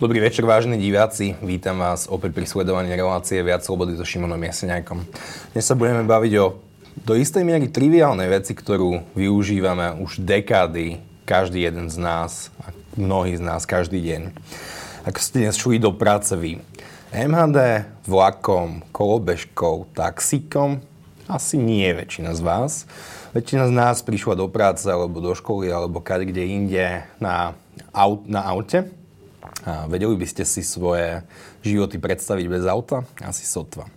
Dobrý večer, vážení diváci. Vítam vás opäť pri sledovaní relácie Viac slobody so Šimonom Jeseniakom. Dnes sa budeme baviť o do istej miery triviálnej veci, ktorú využívame už dekády, každý jeden z nás, a mnohí z nás každý deň. Ako ste dnes šli do práce vy, MHD, vlakom, kolobežkou, taxíkom? Asi nie väčšina z vás. Väčšina z nás prišla do práce, alebo do školy, alebo kade kde inde na, aut, na aute vedeli by ste si svoje životy predstaviť bez auta? Asi sotva.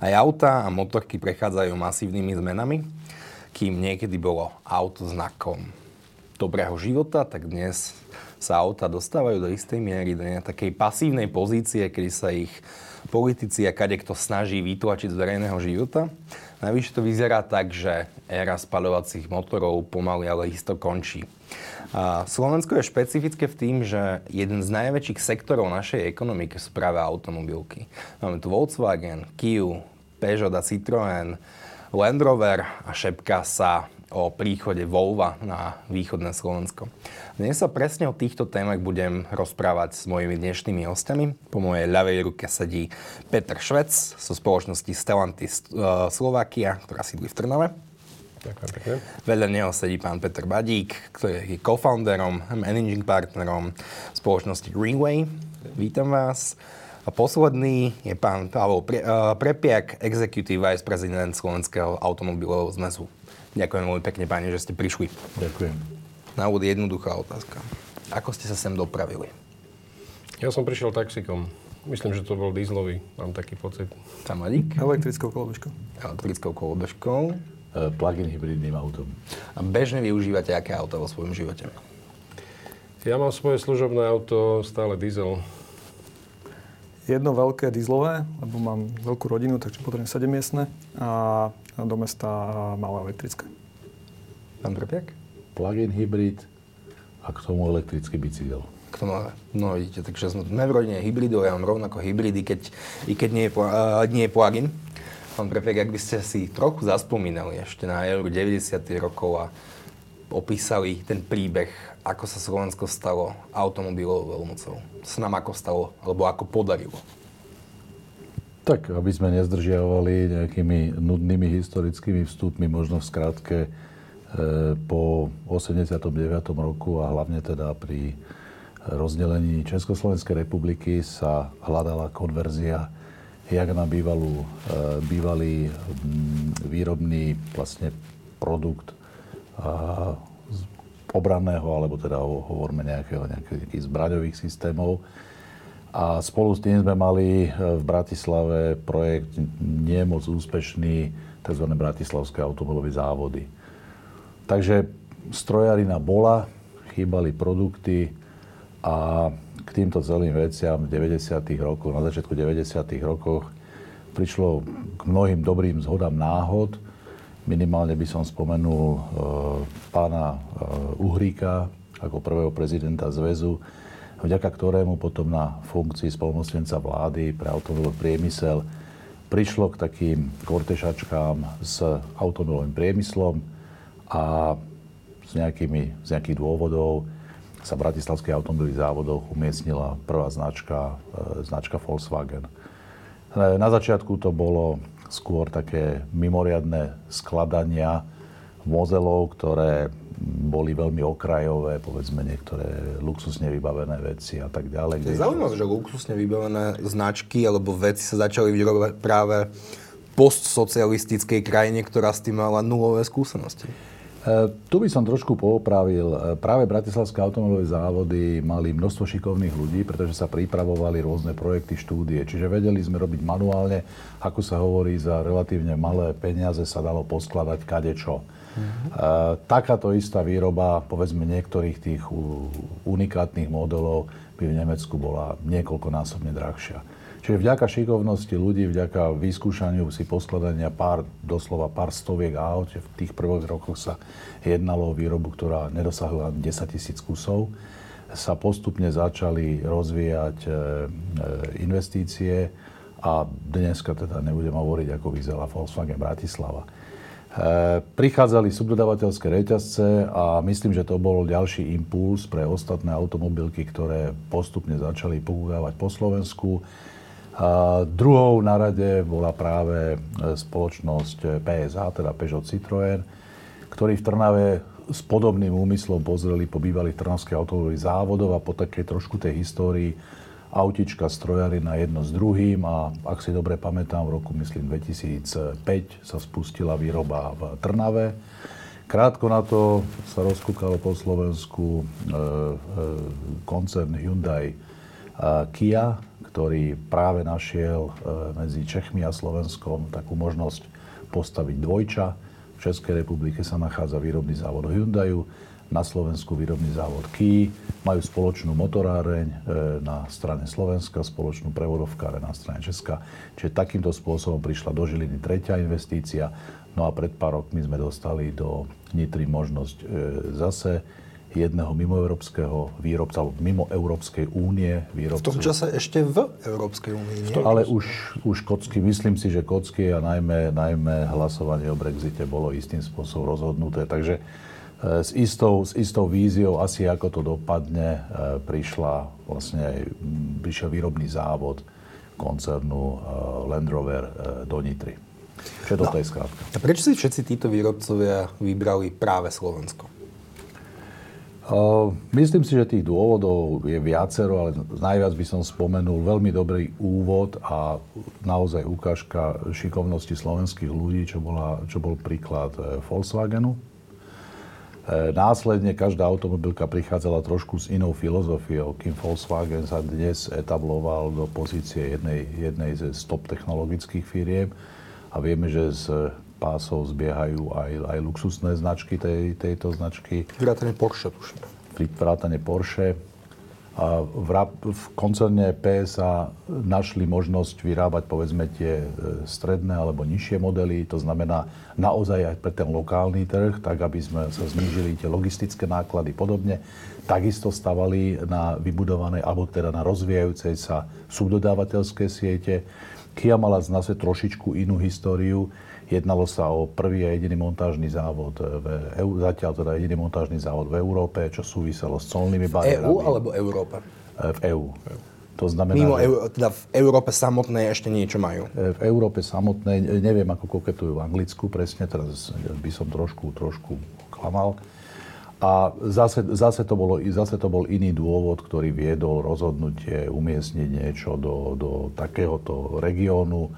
Aj auta a motorky prechádzajú masívnymi zmenami. Kým niekedy bolo auto znakom dobrého života, tak dnes sa auta dostávajú do istej miery do takej pasívnej pozície, kedy sa ich politici a kadekto snaží vytlačiť z verejného života. Najvyššie to vyzerá tak, že éra spaľovacích motorov pomaly ale isto končí. A Slovensko je špecifické v tým, že jeden z najväčších sektorov našej ekonomiky sú práve automobilky. Máme tu Volkswagen, Kia, Peugeot a Citroën, Land Rover a šepká sa o príchode Volva na východné Slovensko. Dnes sa presne o týchto témach budem rozprávať s mojimi dnešnými hostiami. Po mojej ľavej ruke sedí Peter Švec zo spoločnosti Stellantis uh, Slovakia, ktorá sídli v Trnave. Ďakujem pekne. Vedľa neho sedí pán Peter Badík, ktorý je co-founderom, managing partnerom spoločnosti Greenway. Vítam vás. A posledný je pán Pavel Pre, uh, Prepiak, executive vice prezident Slovenského automobilového zmezu. Ďakujem veľmi pekne, páni, že ste prišli. Ďakujem. Na úvod jednoduchá otázka. Ako ste sa sem dopravili? Ja som prišiel taxikom. Myslím, že to bol dízlový, mám taký pocit. Samadík? Elektrickou kolobežkou. Elektrickou kolobežkou. E, plug-in hybridným autom. A bežne využívate aké auto vo svojom živote? Ja mám svoje služobné auto, stále diesel. Jedno veľké dieselové, lebo mám veľkú rodinu, takže potrebujem 7 miestne a do mesta malé elektrické. Pán Prepiak? Plug-in hybrid a k tomu elektrický bicykel. K tomu, no vidíte, takže sme v rodine hybridov, ja mám rovnako hybridy, keď, i keď nie je, uh, nie je plug-in. Pán Prefek, ak by ste si trochu zaspomínali ešte na euro 90. rokov a opísali ten príbeh, ako sa Slovensko stalo automobilovou veľmocou. Sa nám ako stalo, alebo ako podarilo? Tak, aby sme nezdržiavali nejakými nudnými historickými vstupmi, možno v skratke, e, po 89. roku a hlavne teda pri rozdelení Československej republiky sa hľadala konverzia jak na bývalú, e, bývalý výrobný vlastne produkt obranného, alebo teda hovoríme nejakého, nejakých zbraňových systémov. A spolu s tým sme mali e, v Bratislave projekt nie moc úspešný, tzv. Bratislavské automobilové závody. Takže strojarina bola, chýbali produkty a k týmto celým veciam v 90. rokoch, na začiatku 90. rokoch prišlo k mnohým dobrým zhodám náhod. Minimálne by som spomenul e, pána e, Uhríka ako prvého prezidenta zväzu, vďaka ktorému potom na funkcii spolnomocnenca vlády pre automobilový priemysel prišlo k takým kortešačkám s automobilovým priemyslom a z, nejakými, z nejakých dôvodov sa v Bratislavských automobilových závodoch umiestnila prvá značka, e, značka Volkswagen. E, na začiatku to bolo skôr také mimoriadne skladania mozelov, ktoré boli veľmi okrajové, povedzme niektoré luxusne vybavené veci a tak ďalej. Je zaujímavé, že luxusne vybavené značky alebo veci sa začali vyrobovať práve postsocialistickej krajine, ktorá s tým mala nulové skúsenosti. E, tu by som trošku poopravil. E, práve Bratislavské automobilové závody mali množstvo šikovných ľudí, pretože sa pripravovali rôzne projekty, štúdie. Čiže vedeli sme robiť manuálne, ako sa hovorí, za relatívne malé peniaze sa dalo poskladať kadečo. Mm-hmm. Takáto istá výroba, povedzme niektorých tých unikátnych modelov by v Nemecku bola niekoľkonásobne drahšia. Čiže vďaka šikovnosti ľudí, vďaka vyskúšaniu si poskladania pár, doslova pár stoviek aut, v tých prvých rokoch sa jednalo o výrobu, ktorá nedosahla 10 tisíc kusov, sa postupne začali rozvíjať e, e, investície a dneska teda nebudem hovoriť, ako vyzerá Volkswagen Bratislava. prichádzali subdodávateľské reťazce a myslím, že to bol ďalší impuls pre ostatné automobilky, ktoré postupne začali pokúkávať po Slovensku. A druhou na rade bola práve e, spoločnosť PSA, teda Peugeot Citroën, ktorí v Trnave s podobným úmyslom pozreli po bývalých trnavských automobilových závodov a po takej trošku tej histórii autička, strojary na jedno s druhým a ak si dobre pamätám, v roku myslím 2005 sa spustila výroba v Trnave. Krátko na to sa rozkúkalo po Slovensku e, e, koncern Hyundai a Kia, ktorý práve našiel e, medzi Čechmi a Slovenskom takú možnosť postaviť dvojča. V Českej republike sa nachádza výrobný závod Hyundaiu na Slovensku výrobný závod Kia, majú spoločnú motoráreň e, na strane Slovenska, spoločnú prevodovkáre na strane Česka. Čiže takýmto spôsobom prišla do Žiliny tretia investícia. No a pred pár rokmi sme dostali do Nitry možnosť e, zase jedného mimoeurópskeho výrobca, alebo mimo Európskej únie výrobcu. V tom čase ešte v Európskej únii, nie? Ale už, už kocky, myslím si, že kocky a najmä, najmä hlasovanie o Brexite bolo istým spôsobom rozhodnuté. Takže E, s istou, s istou víziou asi ako to dopadne, e, prišla vlastne, prišiel výrobný závod koncernu e, Land Rover do Nitry. Čo toto no. je skrátka. A prečo si všetci títo výrobcovia vybrali práve Slovensko? Myslím si, že tých dôvodov je viacero, ale najviac by som spomenul veľmi dobrý úvod a naozaj ukážka šikovnosti slovenských ľudí, čo, bola, čo bol príklad Volkswagenu. E, následne každá automobilka prichádzala trošku s inou filozofiou, kým Volkswagen sa dnes etabloval do pozície jednej, jednej ze stop technologických firiem a vieme, že z pásov zbiehajú aj, aj luxusné značky tej, tejto značky. Vrátane Porsche, tuším. Vrátane Porsche v, v koncerne PSA našli možnosť vyrábať povedzme tie e, stredné alebo nižšie modely, to znamená naozaj aj pre ten lokálny trh, tak aby sme sa znížili tie logistické náklady podobne. Takisto stavali na vybudované alebo teda na rozvíjajúcej sa subdodávateľské siete. Kia mala zase trošičku inú históriu Jednalo sa o prvý a jediný montážny závod, v, EU, zatiaľ teda jediný montážny závod v Európe, čo súviselo s colnými bariérami. EU alebo Európa? E, v EÚ. To znamená, Mimo, že... teda v Európe samotnej ešte niečo majú? E, v Európe samotnej, neviem ako koketujú v Anglicku presne, teraz by som trošku, trošku klamal. A zase, zase, to bolo, zase to bol iný dôvod, ktorý viedol rozhodnutie umiestniť niečo do, do takéhoto regiónu,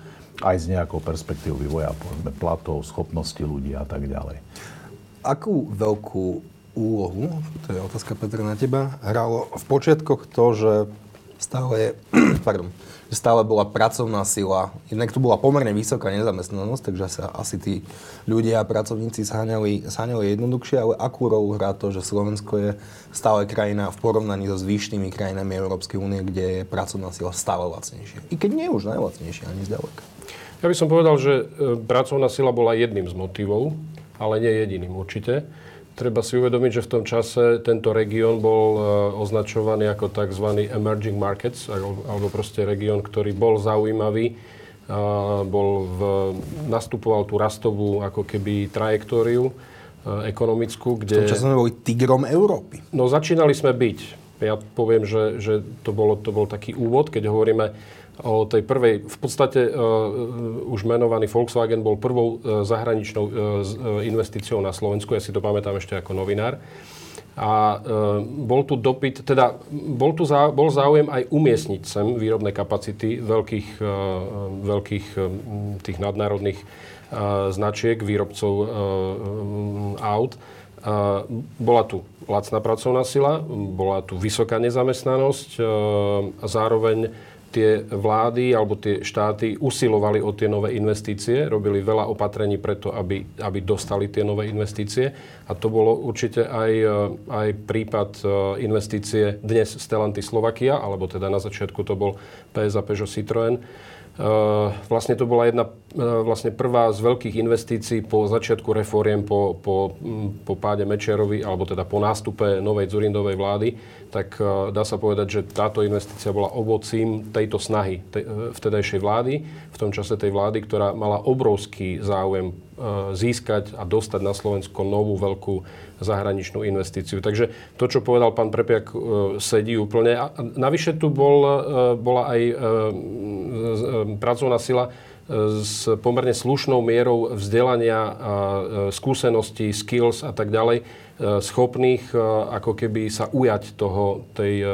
aj s nejakou perspektívou vývoja, povedzme, platov, schopnosti ľudí a tak ďalej. Akú veľkú úlohu, to je otázka Petra na teba, hralo v počiatkoch to, že stále, pardon, že stále bola pracovná sila. Jednak tu bola pomerne vysoká nezamestnanosť, takže sa asi tí ľudia a pracovníci zháňali, zháňali jednoduchšie, ale akú rolu hrá to, že Slovensko je stále krajina v porovnaní so zvýšnymi krajinami Európskej únie, kde je pracovná sila stále lacnejšia. I keď nie už najlacnejšia ani zďaleka. Ja by som povedal, že e, pracovná sila bola jedným z motivov, ale nie jediným určite. Treba si uvedomiť, že v tom čase tento región bol e, označovaný ako tzv. emerging markets, alebo proste región, ktorý bol zaujímavý, bol v, nastupoval tú rastovú ako keby trajektóriu e, ekonomickú, kde... V tom čase sme boli tigrom Európy. No začínali sme byť. Ja poviem, že, že to, bolo, to bol taký úvod, keď hovoríme o tej prvej, v podstate uh, už menovaný Volkswagen bol prvou uh, zahraničnou uh, investíciou na Slovensku, ja si to pamätám ešte ako novinár. A uh, bol tu dopyt, teda bol tu zá, bol záujem aj umiestniť sem výrobné kapacity veľkých, uh, veľkých uh, tých nadnárodných uh, značiek, výrobcov uh, aut. Uh, bola tu lacná pracovná sila, bola tu vysoká nezamestnanosť uh, a zároveň tie vlády alebo tie štáty usilovali o tie nové investície, robili veľa opatrení preto, aby, aby dostali tie nové investície. A to bolo určite aj, e, aj prípad e, investície dnes Stellanty Slovakia, alebo teda na začiatku to bol PSA Peugeot Citroën. Uh, vlastne to bola jedna vlastne prvá z veľkých investícií po začiatku reforiem, po, po, po páde Mečerovi, alebo teda po nástupe novej Zurindovej vlády, tak dá sa povedať, že táto investícia bola ovocím tejto snahy tej, vtedajšej vlády, v tom čase tej vlády, ktorá mala obrovský záujem získať a dostať na Slovensko novú veľkú zahraničnú investíciu. Takže to, čo povedal pán Prepiak, sedí úplne. A navyše tu bol, bola aj pracovná sila, s pomerne slušnou mierou vzdelania, skúseností, skills a tak ďalej, schopných ako keby sa ujať toho, tej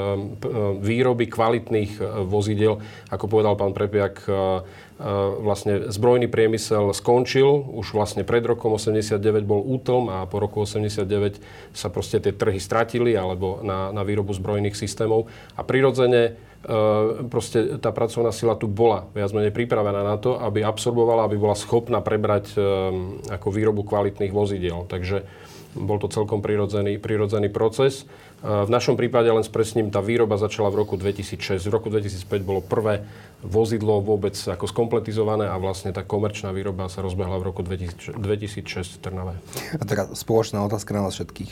výroby kvalitných vozidel. Ako povedal pán Prepiak, vlastne zbrojný priemysel skončil, už vlastne pred rokom 89 bol útlm a po roku 89 sa proste tie trhy stratili alebo na, na výrobu zbrojných systémov a prirodzene proste tá pracovná sila tu bola viac menej pripravená na to, aby absorbovala, aby bola schopná prebrať ako výrobu kvalitných vozidiel. Takže bol to celkom prirodzený, prirodzený proces. V našom prípade len spresním, tá výroba začala v roku 2006. V roku 2005 bolo prvé vozidlo vôbec ako skompletizované a vlastne tá komerčná výroba sa rozbehla v roku 2006 v Trnave. A teraz spoločná otázka na vás všetkých.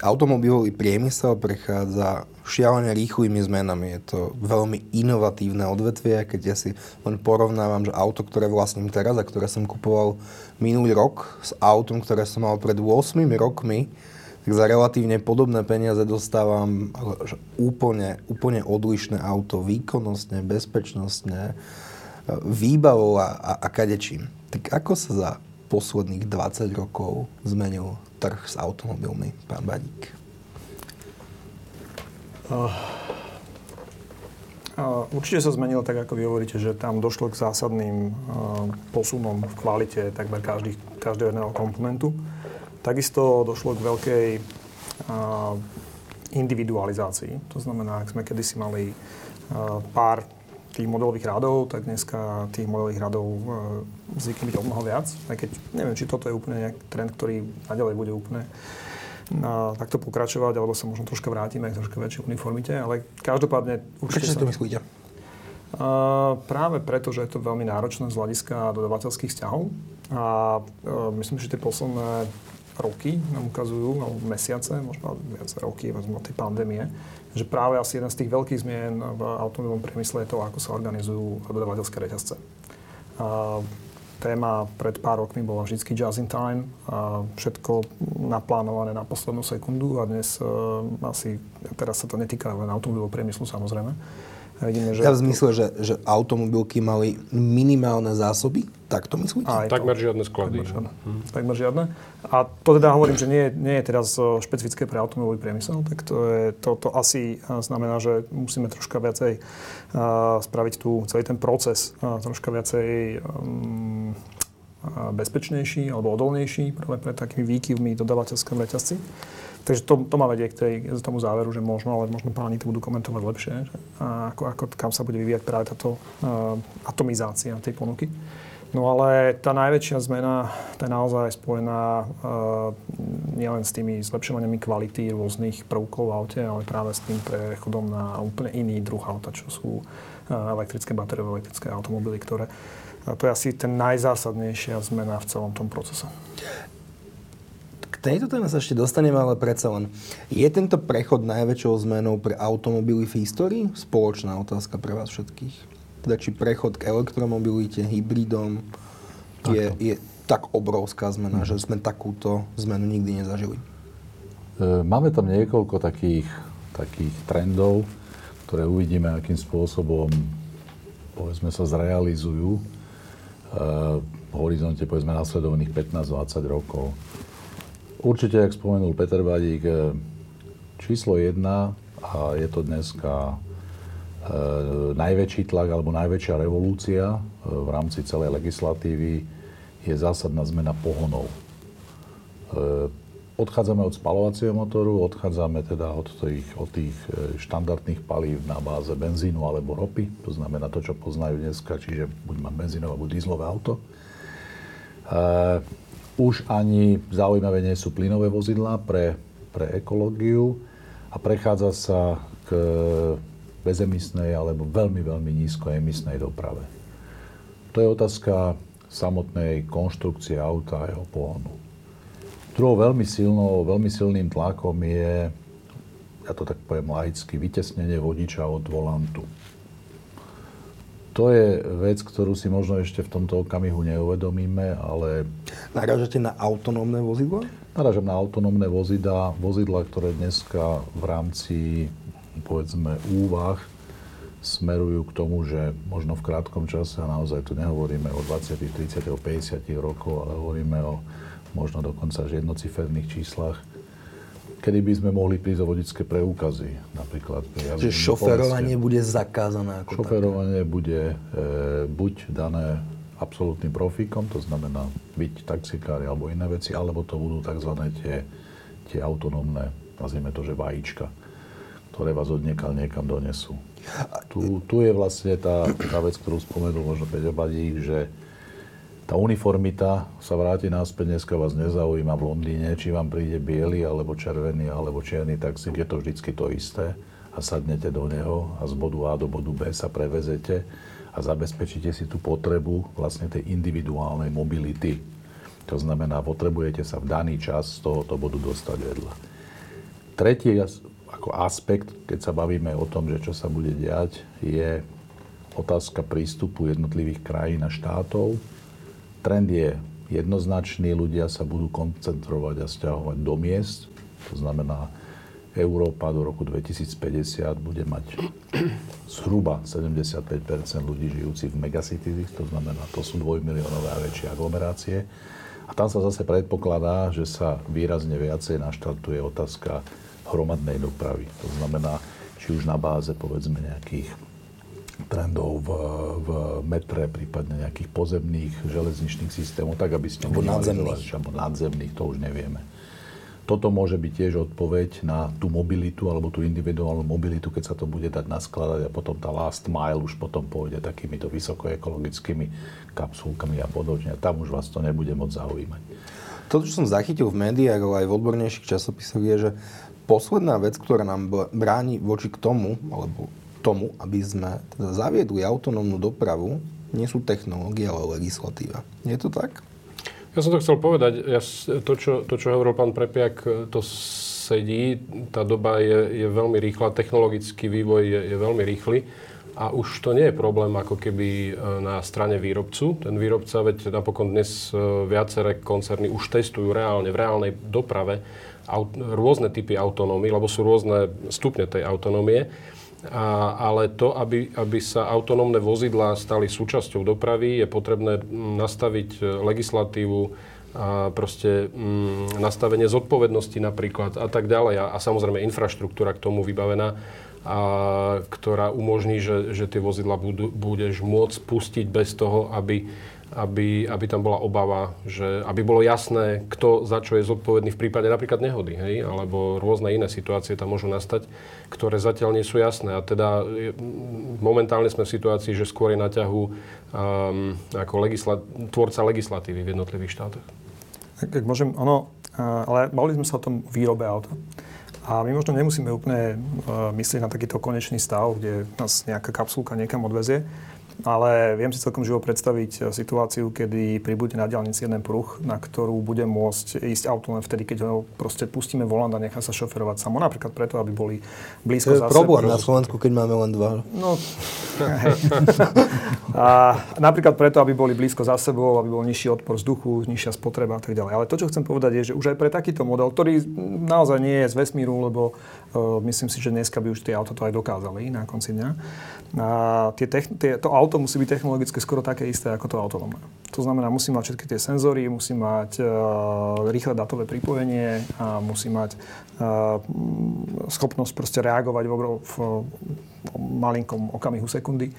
Automobilový priemysel prechádza šialene rýchlymi zmenami. Je to veľmi inovatívne odvetvie, keď ja si len porovnávam, že auto, ktoré vlastním teraz a ktoré som kupoval minulý rok s autom, ktoré som mal pred 8 rokmi, tak za relatívne podobné peniaze dostávam úplne, úplne odlišné auto, výkonnostne, bezpečnostne, e, výbavou a, a, a kadečím. Tak ako sa za posledných 20 rokov zmenil trh s automobilmi, pán Badík? Uh, uh, určite sa zmenilo tak, ako vy hovoríte, že tam došlo k zásadným uh, posunom v kvalite takmer každých, každého jedného komponentu. Takisto došlo k veľkej individualizácii. To znamená, ak sme kedysi mali pár tých modelových radov, tak dneska tých modelových radov zvykne byť o mnoho viac. Aj keď neviem, či toto je úplne nejaký trend, ktorý naďalej bude úplne a takto pokračovať, alebo sa možno troška vrátime k troška väčšej uniformite, ale každopádne určite Prečo sa... to myslíte? Uh, práve preto, že je to veľmi náročné z hľadiska dodavateľských vzťahov a uh, myslím, že tie posledné roky nám ukazujú, alebo mesiace, možno viac roky, vezmu tej pandémie, že práve asi jeden z tých veľkých zmien v automobilovom priemysle je to, ako sa organizujú dodavateľské reťazce. A téma pred pár rokmi bola vždy just in time, a všetko naplánované na poslednú sekundu a dnes uh, asi, teraz sa to netýka len automobilového priemyslu samozrejme, Vidíme, že... Ja v zmysle, že, že automobilky mali minimálne zásoby? Tak to myslíte? Aj Takmer to. žiadne sklady. Takmer žiadne. Hmm. Takmer žiadne. A to teda hovorím, že nie, nie je teraz e, špecifické pre automobilový priemysel, tak to, je, to, to asi e, znamená, že musíme troška viacej uh, spraviť tu celý ten proces uh, troška viacej um, bezpečnejší alebo odolnejší práve pre takými výkyvmi dodavateľskom reťazci. Takže to, to ma vedie k, tej, tomu záveru, že možno, ale možno páni to budú komentovať lepšie, a ako, ako, kam sa bude vyvíjať práve táto uh, atomizácia tej ponuky. No ale tá najväčšia zmena, tá je naozaj spojená uh, nielen s tými zlepšovaniami kvality rôznych prvkov v aute, ale práve s tým prechodom na úplne iný druh auta, čo sú uh, elektrické batériové, elektrické automobily, ktoré. A to je asi ten najzásadnejšia zmena v celom tom procese tejto téme sa ešte dostaneme, ale predsa len. Je tento prechod najväčšou zmenou pre automobily v histórii? Spoločná otázka pre vás všetkých. Teda či prechod k elektromobilite, hybridom je, je tak obrovská zmena, mm. že sme takúto zmenu nikdy nezažili. E, máme tam niekoľko takých, takých trendov, ktoré uvidíme, akým spôsobom povedzme sa zrealizujú e, v horizonte povedzme nasledovných 15-20 rokov. Určite, jak spomenul Peter Badík, e, číslo jedna a je to dneska e, najväčší tlak alebo najväčšia revolúcia e, v rámci celej legislatívy je zásadná zmena pohonov. Odchádzame od spalovacieho motoru, odchádzame teda od tých, od tých štandardných palív na báze benzínu alebo ropy, to znamená to, čo poznajú dneska, čiže buď mám benzínové alebo dízlové auto. E, už ani zaujímavé nie sú plynové vozidlá pre, pre ekológiu a prechádza sa k bezemisnej alebo veľmi, veľmi nízkoemisnej doprave. To je otázka samotnej konštrukcie auta a jeho pohonu. Druhou veľmi, silnou, veľmi silným tlakom je, ja to tak poviem laicky, vytesnenie vodiča od volantu. To je vec, ktorú si možno ešte v tomto okamihu neuvedomíme, ale... Narážate na autonómne vozidla? Narážam na autonómne vozidla, vozidla, ktoré dneska v rámci, povedzme, úvah smerujú k tomu, že možno v krátkom čase, a naozaj tu nehovoríme o 20, 30, 50 rokov, ale hovoríme o možno dokonca až jednociferných číslach, kedy by sme mohli prísť o vodické preúkazy, napríklad. Že šoferovanie bude zakázané ako Šoferovanie také. bude e, buď dané absolútnym profíkom, to znamená byť taxikári alebo iné veci, alebo to budú tzv. tie, tie autonómne, nazvime to, že vajíčka, ktoré vás odniekal niekam donesú. Tu, tu je vlastne tá, tá vec, ktorú spomenul možno Peťo Badík, že tá uniformita sa vráti náspäť, dneska vás nezaujíma v Londýne, či vám príde biely, alebo červený, alebo čierny taxík, je to vždycky to isté a sadnete do neho a z bodu A do bodu B sa prevezete a zabezpečíte si tú potrebu vlastne tej individuálnej mobility. To znamená, potrebujete sa v daný čas z tohoto bodu dostať vedľa. Tretí ako aspekt, keď sa bavíme o tom, že čo sa bude diať, je otázka prístupu jednotlivých krajín a štátov. Trend je jednoznačný, ľudia sa budú koncentrovať a stiahovať do miest. To znamená, Európa do roku 2050 bude mať zhruba 75% ľudí žijúcich v megacities, to znamená, to sú dvojmiliónové a väčšie aglomerácie. A tam sa zase predpokladá, že sa výrazne viacej naštartuje otázka hromadnej dopravy. To znamená, či už na báze povedzme nejakých trendov v, v metre, prípadne nejakých pozemných železničných systémov, tak aby ste... Alebo nadzemných. Alebo nadzemných, to už nevieme. Toto môže byť tiež odpoveď na tú mobilitu alebo tú individuálnu mobilitu, keď sa to bude dať naskladať a potom tá last mile už potom pôjde takýmito vysokoekologickými kapsulkami a podobne. Tam už vás to nebude môcť zaujímať. To, čo som zachytil v médiách, ale aj v odbornejších časopisoch, je, že posledná vec, ktorá nám bráni voči k tomu, alebo tomu, aby sme teda zaviedli autonómnu dopravu, nie sú technológie, ale legislatíva. Je to tak? Ja som to chcel povedať. Ja, to, čo, to, čo hovoril pán Prepiak, to sedí. Tá doba je, je veľmi rýchla, technologický vývoj je, je veľmi rýchly. A už to nie je problém ako keby e, na strane výrobcu. Ten výrobca, veď napokon dnes e, viaceré koncerny už testujú reálne, v reálnej doprave aut, rôzne typy autonómie, lebo sú rôzne stupne tej autonómie. A, ale to, aby, aby sa autonómne vozidlá stali súčasťou dopravy, je potrebné nastaviť e, legislatívu, a proste mm, nastavenie zodpovednosti napríklad a tak ďalej. A, a samozrejme infraštruktúra k tomu vybavená, a, ktorá umožní, že, že tie vozidla budeš môcť pustiť bez toho, aby aby, aby tam bola obava, že aby bolo jasné, kto za čo je zodpovedný v prípade napríklad nehody, hej, alebo rôzne iné situácie tam môžu nastať, ktoré zatiaľ nie sú jasné. A teda momentálne sme v situácii, že skôr je na ťahu um, ako legisla- tvorca legislatívy v jednotlivých štátoch. Ak môžem, ono, ale bavili sme sa o tom výrobe auta. A my možno nemusíme úplne uh, myslieť na takýto konečný stav, kde nás nejaká kapsulka niekam odvezie, ale viem si celkom živo predstaviť eh, situáciu, kedy pribude na diálnici jeden pruh, na ktorú bude môcť ísť auto len vtedy, keď ho proste pustíme volant a nechá sa šoferovať samo. Napríklad preto, aby boli blízko za problém na Slovensku, keď máme len dva. No, a napríklad preto, aby boli blízko za sebou, aby bol nižší odpor vzduchu, nižšia spotreba a tak ďalej. Ale to, čo chcem povedať, je, že už aj pre takýto model, ktorý naozaj nie je z vesmíru, lebo uh, myslím si, že dneska by už tie auto to aj dokázali na konci dňa, a tie, tie, to auto auto musí byť technologicky skoro také isté ako to autonómne. To znamená, musí mať všetky tie senzory, musí mať uh, rýchle datové pripojenie a musí mať uh, schopnosť proste reagovať v, v, v malinkom okamihu sekundy.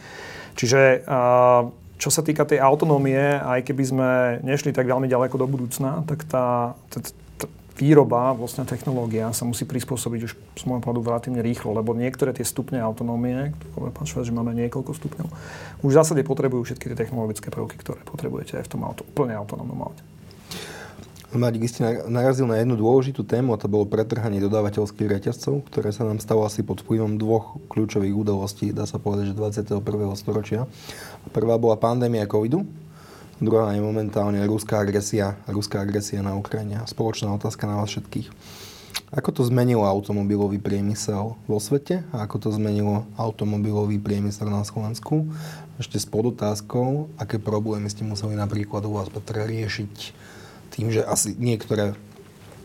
Čiže uh, čo sa týka tej autonómie, aj keby sme nešli tak veľmi ďaleko do budúcna, tak tá, výroba, vlastne technológia sa musí prispôsobiť už z môjho pohľadu relatívne rýchlo, lebo niektoré tie stupne autonómie, ktoré pán Švec, že máme niekoľko stupňov, už v zásade potrebujú všetky tie technologické prvky, ktoré potrebujete aj v tom auto, plne autonómnom aute. Maďk, vy ste narazil na jednu dôležitú tému a to bolo pretrhanie dodávateľských reťazcov, ktoré sa nám stalo asi pod vplyvom dvoch kľúčových udalostí, dá sa povedať, že 21. storočia. Prvá bola pandémia covidu, druhá je momentálne ruská agresia, ruská agresia na Ukrajine. Spoločná otázka na vás všetkých. Ako to zmenilo automobilový priemysel vo svete a ako to zmenilo automobilový priemysel na Slovensku? Ešte s podotázkou, aké problémy ste museli napríklad u vás Petra riešiť tým, že asi niektoré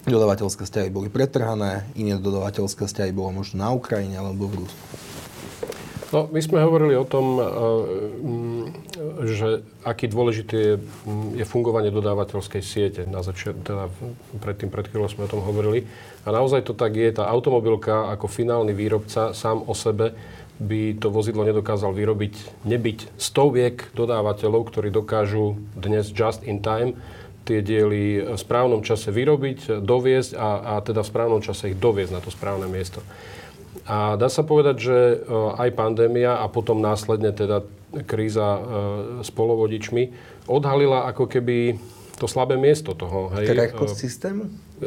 dodavateľské vzťahy boli pretrhané, iné dodavateľské vzťahy bolo možno na Ukrajine alebo v Rusku. No, my sme hovorili o tom, eh, mm, že aký dôležitý je, mm, je fungovanie dodávateľskej siete. Na začiat, teda predtým, pred chvíľou sme o tom hovorili. A naozaj to tak je. Tá automobilka ako finálny výrobca sám o sebe by to vozidlo nedokázal vyrobiť, nebyť stoviek dodávateľov, ktorí dokážu dnes just in time tie diely v správnom čase vyrobiť, doviezť a, a teda v správnom čase ich doviezť na to správne miesto. A dá sa povedať, že e, aj pandémia a potom následne teda kríza e, s polovodičmi odhalila ako keby to slabé miesto toho. Hej. Krehkosť systému?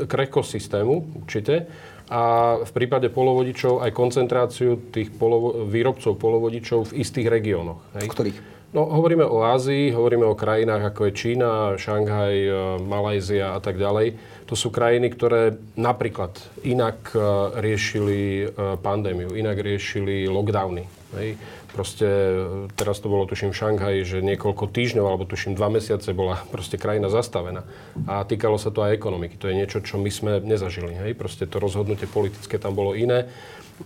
Krehkosť systému, určite. A v prípade polovodičov aj koncentráciu tých polovo- výrobcov polovodičov v istých regiónoch. Hej. Ktorých? No, hovoríme o Ázii, hovoríme o krajinách ako je Čína, Šanghaj, e, Malajzia a tak ďalej. To sú krajiny, ktoré napríklad inak e, riešili e, pandémiu, inak riešili lockdowny. Hej. Proste teraz to bolo tuším v Šanghaji, že niekoľko týždňov alebo tuším dva mesiace bola proste krajina zastavená. A týkalo sa to aj ekonomiky. To je niečo, čo my sme nezažili. Hej. Proste to rozhodnutie politické tam bolo iné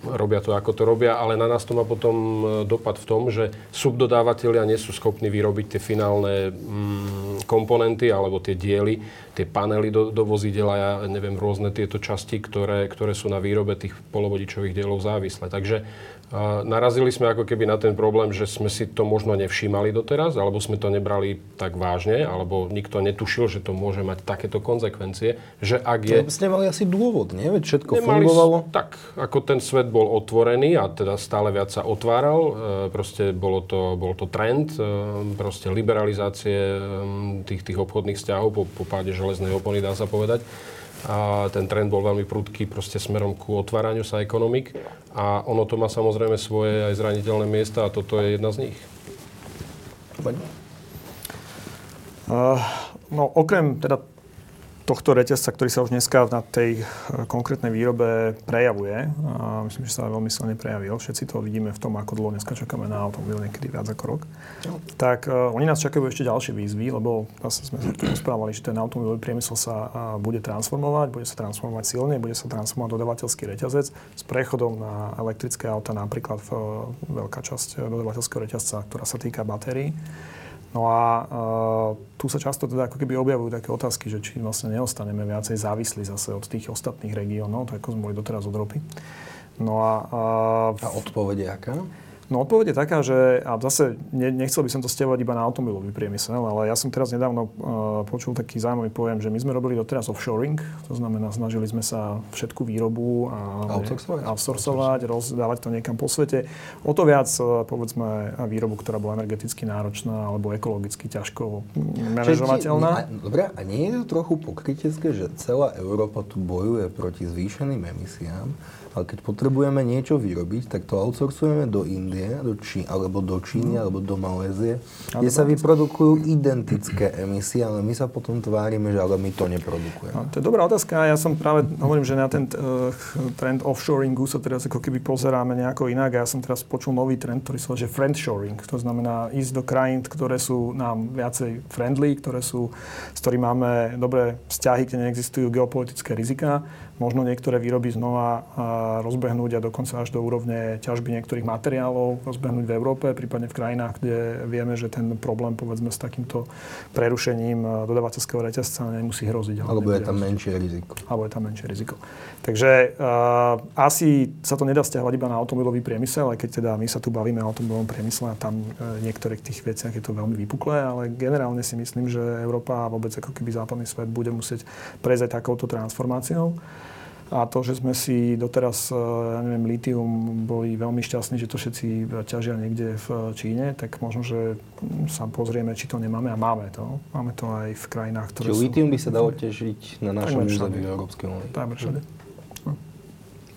robia to, ako to robia, ale na nás to má potom e, dopad v tom, že subdodávateľia nie sú schopní vyrobiť tie finálne mm, komponenty alebo tie diely, tie panely do, do vozidela, ja neviem, rôzne tieto časti, ktoré, ktoré sú na výrobe tých polovodičových dielov závislé. Takže a narazili sme ako keby na ten problém, že sme si to možno nevšímali doteraz, alebo sme to nebrali tak vážne, alebo nikto netušil, že to môže mať takéto konsekvencie, že ak je... To ste mali asi dôvod, nie? Veď všetko nemali, fungovalo. Tak, ako ten svet bol otvorený a teda stále viac sa otváral, e, proste bolo to, bol to trend, e, proste liberalizácie e, tých, tých obchodných vzťahov po, po páde železnej opony, dá sa povedať a ten trend bol veľmi prudký proste smerom ku otváraniu sa ekonomik a ono to má samozrejme svoje aj zraniteľné miesta a toto je jedna z nich. Uh, no okrem teda tohto reťazca, ktorý sa už dneska na tej e, konkrétnej výrobe prejavuje. A myslím, že sa veľmi silne prejavil. Všetci to vidíme v tom, ako dlho dneska čakáme na automobil, niekedy viac ako rok. No. Tak uh, oni nás čakajú ešte ďalšie výzvy, lebo zase sme sa rozprávali, že ten automobilový priemysel sa uh, bude transformovať, bude sa transformovať silne, bude sa transformovať dodavateľský reťazec s prechodom na elektrické auta, napríklad v, uh, veľká časť dodavateľského reťazca, ktorá sa týka batérií. No a uh, tu sa často teda ako keby objavujú také otázky, že či vlastne neostaneme viacej závislí zase od tých ostatných regiónov, tak ako sme boli doteraz od ropy. No a... Uh, a odpovede aká? No odpoveď je taká, že a zase ne, nechcel by som to stiavať iba na automobilový priemysel, ale ja som teraz nedávno uh, počul taký zaujímavý pojem, že my sme robili doteraz offshoring, to znamená, snažili sme sa všetku výrobu a outsourcovať, rozdávať to niekam po svete. O to viac, uh, povedzme, výrobu, ktorá bola energeticky náročná alebo ekologicky ťažko manažovateľná. Dobre, a nie je to trochu pokrytecké, že celá Európa tu bojuje proti zvýšeným emisiám, ale keď potrebujeme niečo vyrobiť, tak to outsourcujeme do Indie, do Čí, alebo do Číny, mm. alebo do Malézie, kde sa vyprodukujú identické emisie, ale my sa potom tvárime, že ale my to neprodukujeme. No, to je dobrá otázka. Ja som práve, hovorím, že na ten uh, trend offshoringu sa teraz ako keby pozeráme nejako inak. Ja som teraz počul nový trend, ktorý sa že friendshoring. To znamená ísť do krajín, ktoré sú nám viacej friendly, ktoré sú, s ktorými máme dobré vzťahy, kde neexistujú geopolitické rizika možno niektoré výroby znova rozbehnúť a dokonca až do úrovne ťažby niektorých materiálov rozbehnúť v Európe, prípadne v krajinách, kde vieme, že ten problém povedzme s takýmto prerušením dodavateľského reťazca nemusí hroziť. Alebo je tam menšie riziko. Alebo je tam menšie riziko. Takže uh, asi sa to nedá stiahovať iba na automobilový priemysel, aj keď teda my sa tu bavíme o automobilovom priemysle a tam uh, niektorých tých veciach je to veľmi vypuklé, ale generálne si myslím, že Európa a vôbec ako keby západný svet bude musieť prejsť aj takouto transformáciou. A to, že sme si doteraz, ja neviem, litium boli veľmi šťastní, že to všetci ťažia niekde v Číne, tak možno, že sa pozrieme, či to nemáme a máme to. Máme to aj v krajinách, ktoré Čiže sú... litium by sa dalo ťažiť na našom území v Európskej únii. Takmer všade.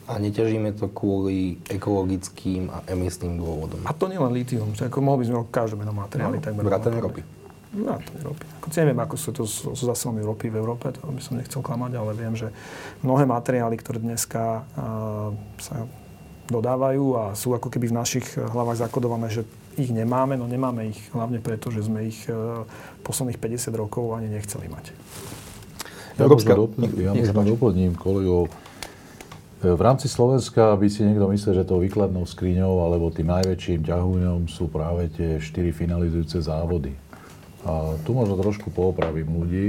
A neťažíme to kvôli ekologickým a emisným dôvodom. A to nie len litium. Ako mohli by sme o každom jednom materiáli. No, vrátane ropy. Vrátane ropy. Ako neviem, ako sú to so, so zásobami ropy v Európe, to by som nechcel klamať, ale viem, že mnohé materiály, ktoré dneska uh, sa dodávajú a sú ako keby v našich hlavách zakodované, že ich nemáme, no nemáme ich hlavne preto, že sme ich uh, posledných 50 rokov ani nechceli mať. Ja Európska... ja možno doplním kolegov v rámci Slovenska by si niekto myslel, že tou výkladnou skriňou alebo tým najväčším ťahúňom sú práve tie štyri finalizujúce závody. A tu možno trošku poopravím ľudí.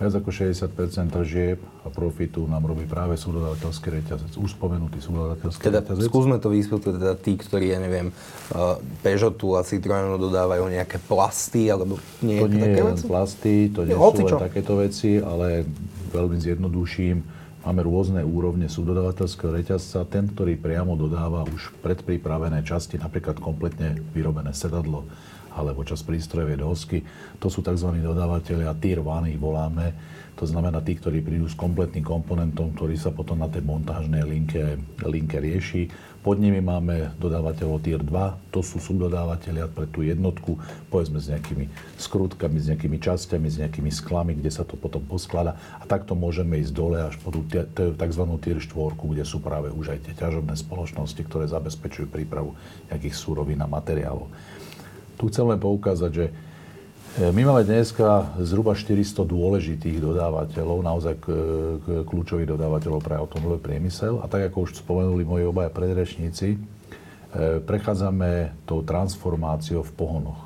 Viac ako 60 tržieb a profitu nám robí práve súdodavateľský reťazec. Už spomenutý súdodavateľský teda, reťazec. Skúsme to vysvetliť, teda tí, ktorí, ja neviem, uh, Peugeotu a Citroenu dodávajú nejaké plasty, alebo nie To nie je len plasty, to nie sú len takéto veci, ale veľmi zjednoduším Máme rôzne úrovne súdodavateľského reťazca. Ten, ktorý priamo dodáva už predpripravené časti, napríklad kompletne vyrobené sedadlo alebo čas prístrojovej dosky, to sú tzv. dodávateľia Tier 1, ich voláme. To znamená tí, ktorí prídu s kompletným komponentom, ktorý sa potom na tej montážnej linke, linke rieši pod nimi máme dodávateľov Tier 2, to sú subdodávateľia pre tú jednotku, povedzme s nejakými skrutkami, s nejakými časťami, s nejakými sklami, kde sa to potom posklada. A takto môžeme ísť dole až po tú tzv. Tier 4, kde sú práve už aj tie ťažobné spoločnosti, ktoré zabezpečujú prípravu nejakých súrovín a materiálov. Tu chcem len poukázať, že E, my máme dneska zhruba 400 dôležitých dodávateľov, naozaj kľúčových dodávateľov pre automobilový priemysel. A tak, ako už spomenuli moji obaja predrečníci, e, prechádzame tou transformáciou v pohonoch.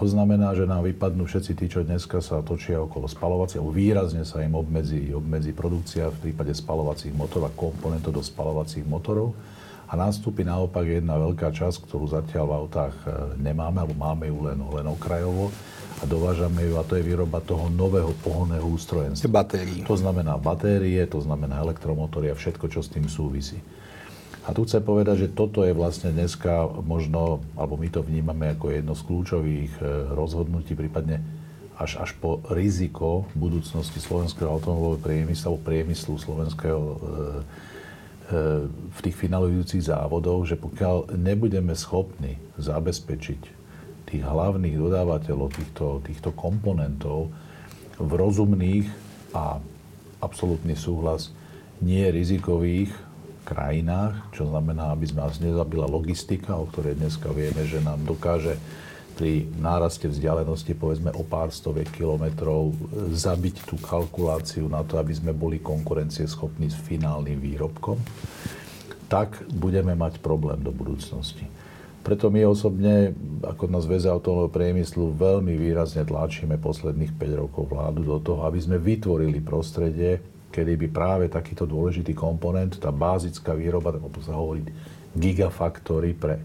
To znamená, že nám vypadnú všetci tí, čo dneska sa točia okolo spalovacích, alebo výrazne sa im obmedzí, obmedzí produkcia v prípade spalovacích motorov a komponentov do spalovacích motorov a nastúpi naopak jedna veľká časť, ktorú zatiaľ v autách e, nemáme, alebo máme ju len, len okrajovo a dovážame ju a to je výroba toho nového pohonného ústrojenstva. Batérií. To znamená batérie, to znamená elektromotory a všetko, čo s tým súvisí. A tu chcem povedať, že toto je vlastne dneska možno, alebo my to vnímame ako jedno z kľúčových e, rozhodnutí, prípadne až, až po riziko budúcnosti slovenského automobilového priemyslu, priemyslu slovenského e, v tých finalizujúcich závodoch, že pokiaľ nebudeme schopní zabezpečiť tých hlavných dodávateľov týchto, týchto komponentov v rozumných a absolútny súhlas nie rizikových krajinách, čo znamená, aby sme nás nezabila logistika, o ktorej dneska vieme, že nám dokáže pri náraste vzdialenosti povedzme o pár stoviek kilometrov zabiť tú kalkuláciu na to, aby sme boli konkurencieschopní s finálnym výrobkom, tak budeme mať problém do budúcnosti. Preto my osobne, ako na Zväze automobilového priemyslu, veľmi výrazne tlačíme posledných 5 rokov vládu do toho, aby sme vytvorili prostredie, kedy by práve takýto dôležitý komponent, tá bázická výroba, to sa hovorí gigafactory pre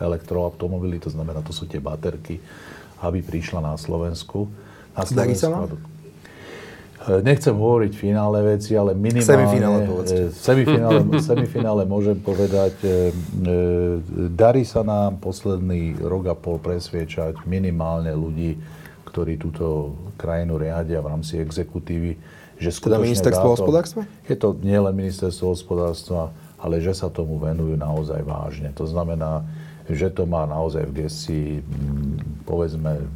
elektroautomobily, to znamená, to sú tie baterky, aby prišla na Slovensku. Na Slovensku vám? Nechcem hovoriť finále veci, ale minimálne... Semifinále Semifinále, semifinále môžem povedať, e, e, darí sa nám posledný rok a pol presviečať minimálne ľudí, ktorí túto krajinu riadia v rámci exekutívy, že teda ministerstvo hospodárstva? Je to nielen ministerstvo hospodárstva, ale že sa tomu venujú naozaj vážne. To znamená, že to má naozaj v gestii, mm, povedzme,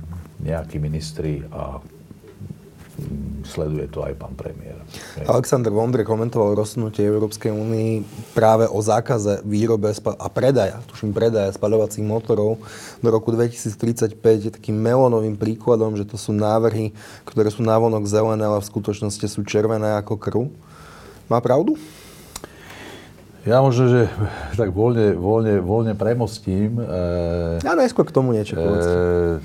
nejakí ministri a mm, sleduje to aj pán premiér. Aleksandr Vondre komentoval rozsunutie Európskej únii práve o zákaze výrobe a predaja, tuším predaja spaľovacích motorov do roku 2035 je takým melónovým príkladom, že to sú návrhy, ktoré sú návonok zelené, ale v skutočnosti sú červené ako krv. Má pravdu? Ja možno, že tak voľne, voľne, voľne premostím. E, ja najskôr k tomu niečo e,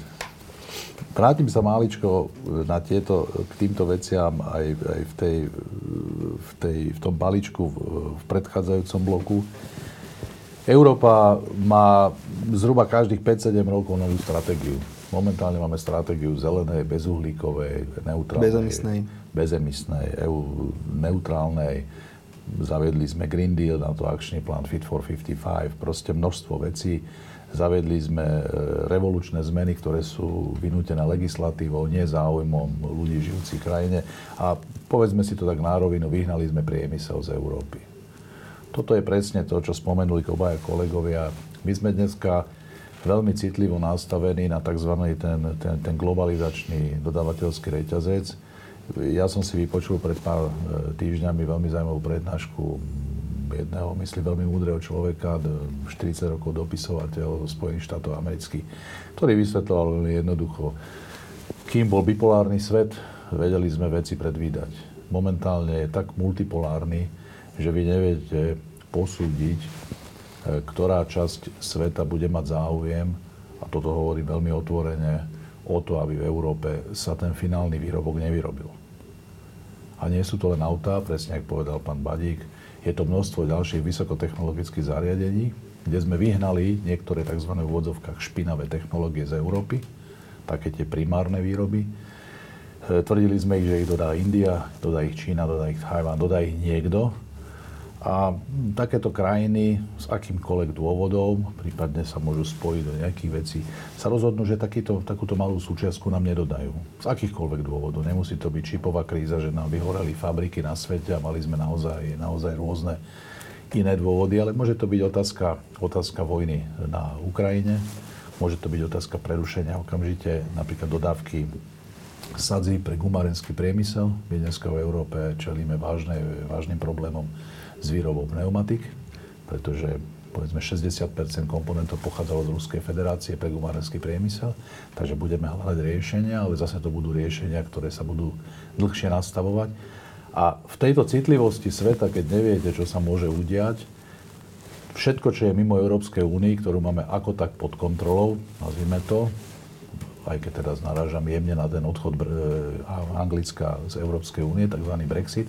Vrátim sa máličko na tieto, k týmto veciam aj, aj v, tej, v, tej, v tom balíčku v, v predchádzajúcom bloku. Európa má zhruba každých 5-7 rokov novú stratégiu. Momentálne máme stratégiu zelenej, bezuhlíkovej, neutrálnej. Bezemisnej. bezemisnej, EU neutrálnej. Zaviedli sme Green Deal, na to akčný plán Fit for 55, proste množstvo vecí. Zaviedli sme e, revolučné zmeny, ktoré sú vynútené legislatívou, nie záujmom ľudí žijúcich krajine. A povedzme si to tak na rovinu, vyhnali sme priemysel z Európy. Toto je presne to, čo spomenuli obaja kolegovia. My sme dneska veľmi citlivo nastavení na tzv. ten, ten, ten globalizačný dodávateľský reťazec. Ja som si vypočul pred pár e, týždňami veľmi zaujímavú prednášku jedného, myslím, veľmi múdreho človeka, 40 rokov dopisovateľ Spojených štátov amerických, ktorý vysvetľoval veľmi jednoducho. Kým bol bipolárny svet, vedeli sme veci predvídať. Momentálne je tak multipolárny, že vy neviete posúdiť, e, ktorá časť sveta bude mať záujem, a toto hovorí veľmi otvorene, o to, aby v Európe sa ten finálny výrobok nevyrobil. A nie sú to len autá, presne ako povedal pán Badík, je to množstvo ďalších vysokotechnologických zariadení, kde sme vyhnali niektoré tzv. v úvodzovkách špinavé technológie z Európy, také tie primárne výroby. E, tvrdili sme ich, že ich dodá India, dodá ich Čína, dodá ich Tajván, dodá ich niekto, a takéto krajiny s akýmkoľvek dôvodom, prípadne sa môžu spojiť do nejakých vecí, sa rozhodnú, že takýto, takúto malú súčiastku nám nedodajú. Z akýchkoľvek dôvodov. Nemusí to byť čipová kríza, že nám vyhoreli fabriky na svete a mali sme naozaj, naozaj rôzne iné dôvody, ale môže to byť otázka, otázka vojny na Ukrajine, môže to byť otázka prerušenia okamžite napríklad dodávky sadzí pre gumárenský priemysel. My dneska v Európe čelíme vážne, vážnym problémom s výrobou pneumatik, pretože povedzme 60% komponentov pochádzalo z Ruskej federácie pre gumárenský priemysel, takže budeme hľadať riešenia, ale zase to budú riešenia, ktoré sa budú dlhšie nastavovať. A v tejto citlivosti sveta, keď neviete, čo sa môže udiať, všetko, čo je mimo Európskej únii, ktorú máme ako tak pod kontrolou, nazvime to, aj keď teraz narážam jemne na ten odchod Anglicka z Európskej únie, tzv. Brexit,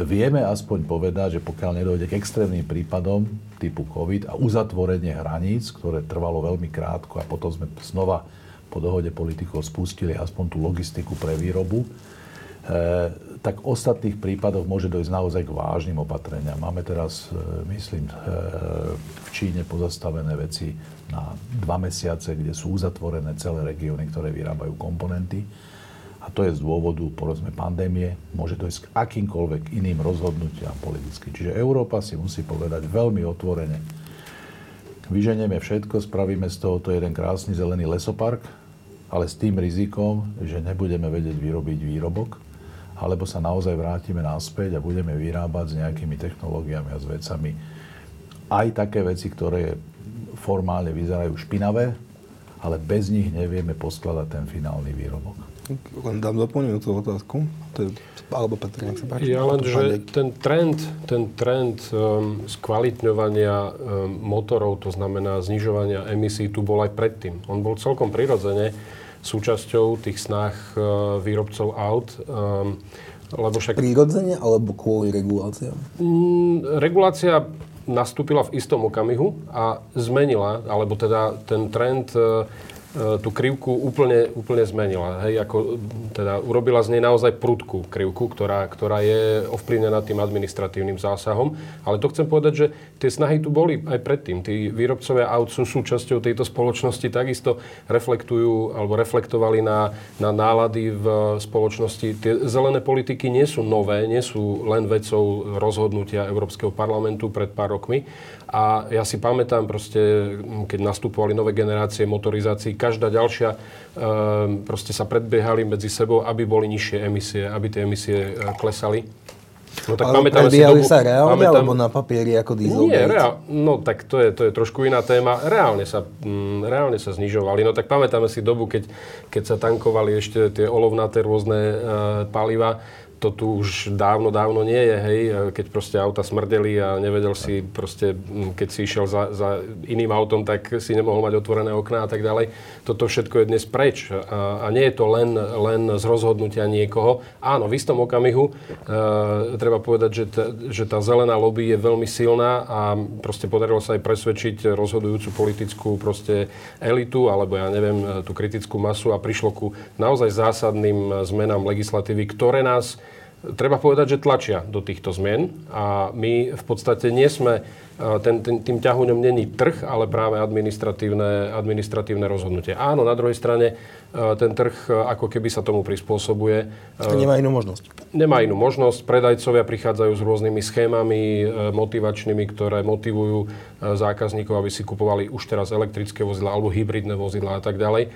vieme aspoň povedať, že pokiaľ nedojde k extrémnym prípadom typu COVID a uzatvorenie hraníc, ktoré trvalo veľmi krátko a potom sme znova po dohode politikov spustili aspoň tú logistiku pre výrobu, e, tak v ostatných prípadoch môže dojsť naozaj k vážnym opatreniam. Máme teraz, e, myslím, e, v Číne pozastavené veci na dva mesiace, kde sú uzatvorené celé regióny, ktoré vyrábajú komponenty a to je z dôvodu, povedzme, pandémie, môže dojsť k akýmkoľvek iným rozhodnutiam politicky. Čiže Európa si musí povedať veľmi otvorene, vyženieme všetko, spravíme z toho to jeden krásny zelený lesopark, ale s tým rizikom, že nebudeme vedieť vyrobiť výrobok, alebo sa naozaj vrátime naspäť a budeme vyrábať s nejakými technológiami a s vecami aj také veci, ktoré formálne vyzerajú špinavé, ale bez nich nevieme poskladať ten finálny výrobok. Len dám doplňujúcu otázku. To je, alebo Petr, nech sa páči. Ja len, že ten trend, ten trend um, skvalitňovania um, motorov, to znamená znižovania emisí, tu bol aj predtým. On bol celkom prirodzene súčasťou tých snách uh, výrobcov aut. Um, lebo však... Prirodzene alebo kvôli reguláciám? Mm, regulácia nastúpila v istom okamihu a zmenila, alebo teda ten trend uh, tú krivku úplne, úplne zmenila. Hej, ako, teda urobila z nej naozaj prudkú krivku, ktorá, ktorá je ovplyvnená tým administratívnym zásahom. Ale to chcem povedať, že tie snahy tu boli aj predtým. Tí výrobcovia aut sú súčasťou tejto spoločnosti, takisto reflektujú alebo reflektovali na, na nálady v spoločnosti. Tie zelené politiky nie sú nové, nie sú len vecou rozhodnutia Európskeho parlamentu pred pár rokmi. A ja si pamätám proste, keď nastupovali nové generácie motorizácií, každá ďalšia ehm, proste sa predbiehali medzi sebou, aby boli nižšie emisie, aby tie emisie e, klesali. No tak ale pamätáme si dobu, sa reálne, pamätám, alebo na papieri ako diesel? Nie, reál, no tak to je, to je trošku iná téma. Reálne sa, mm, reálne sa znižovali. No tak pamätáme si dobu, keď, keď sa tankovali ešte tie olovnaté rôzne uh, paliva to tu už dávno, dávno nie je, hej, keď proste auta smrdeli a nevedel si proste, keď si išiel za, za iným autom, tak si nemohol mať otvorené okná a tak ďalej. Toto všetko je dnes preč a, a nie je to len, len z rozhodnutia niekoho. Áno, v istom okamihu e, treba povedať, že, t, že tá zelená lobby je veľmi silná a proste podarilo sa aj presvedčiť rozhodujúcu politickú proste elitu alebo ja neviem, tú kritickú masu a prišlo ku naozaj zásadným zmenám legislatívy, ktoré nás treba povedať, že tlačia do týchto zmien a my v podstate nie sme, ten, ten, tým ťahuňom není trh, ale práve administratívne, administratívne rozhodnutie. Áno, na druhej strane ten trh ako keby sa tomu prispôsobuje. A nemá inú možnosť. Nemá inú možnosť. Predajcovia prichádzajú s rôznymi schémami motivačnými, ktoré motivujú zákazníkov, aby si kupovali už teraz elektrické vozidla alebo hybridné vozidla a tak ďalej.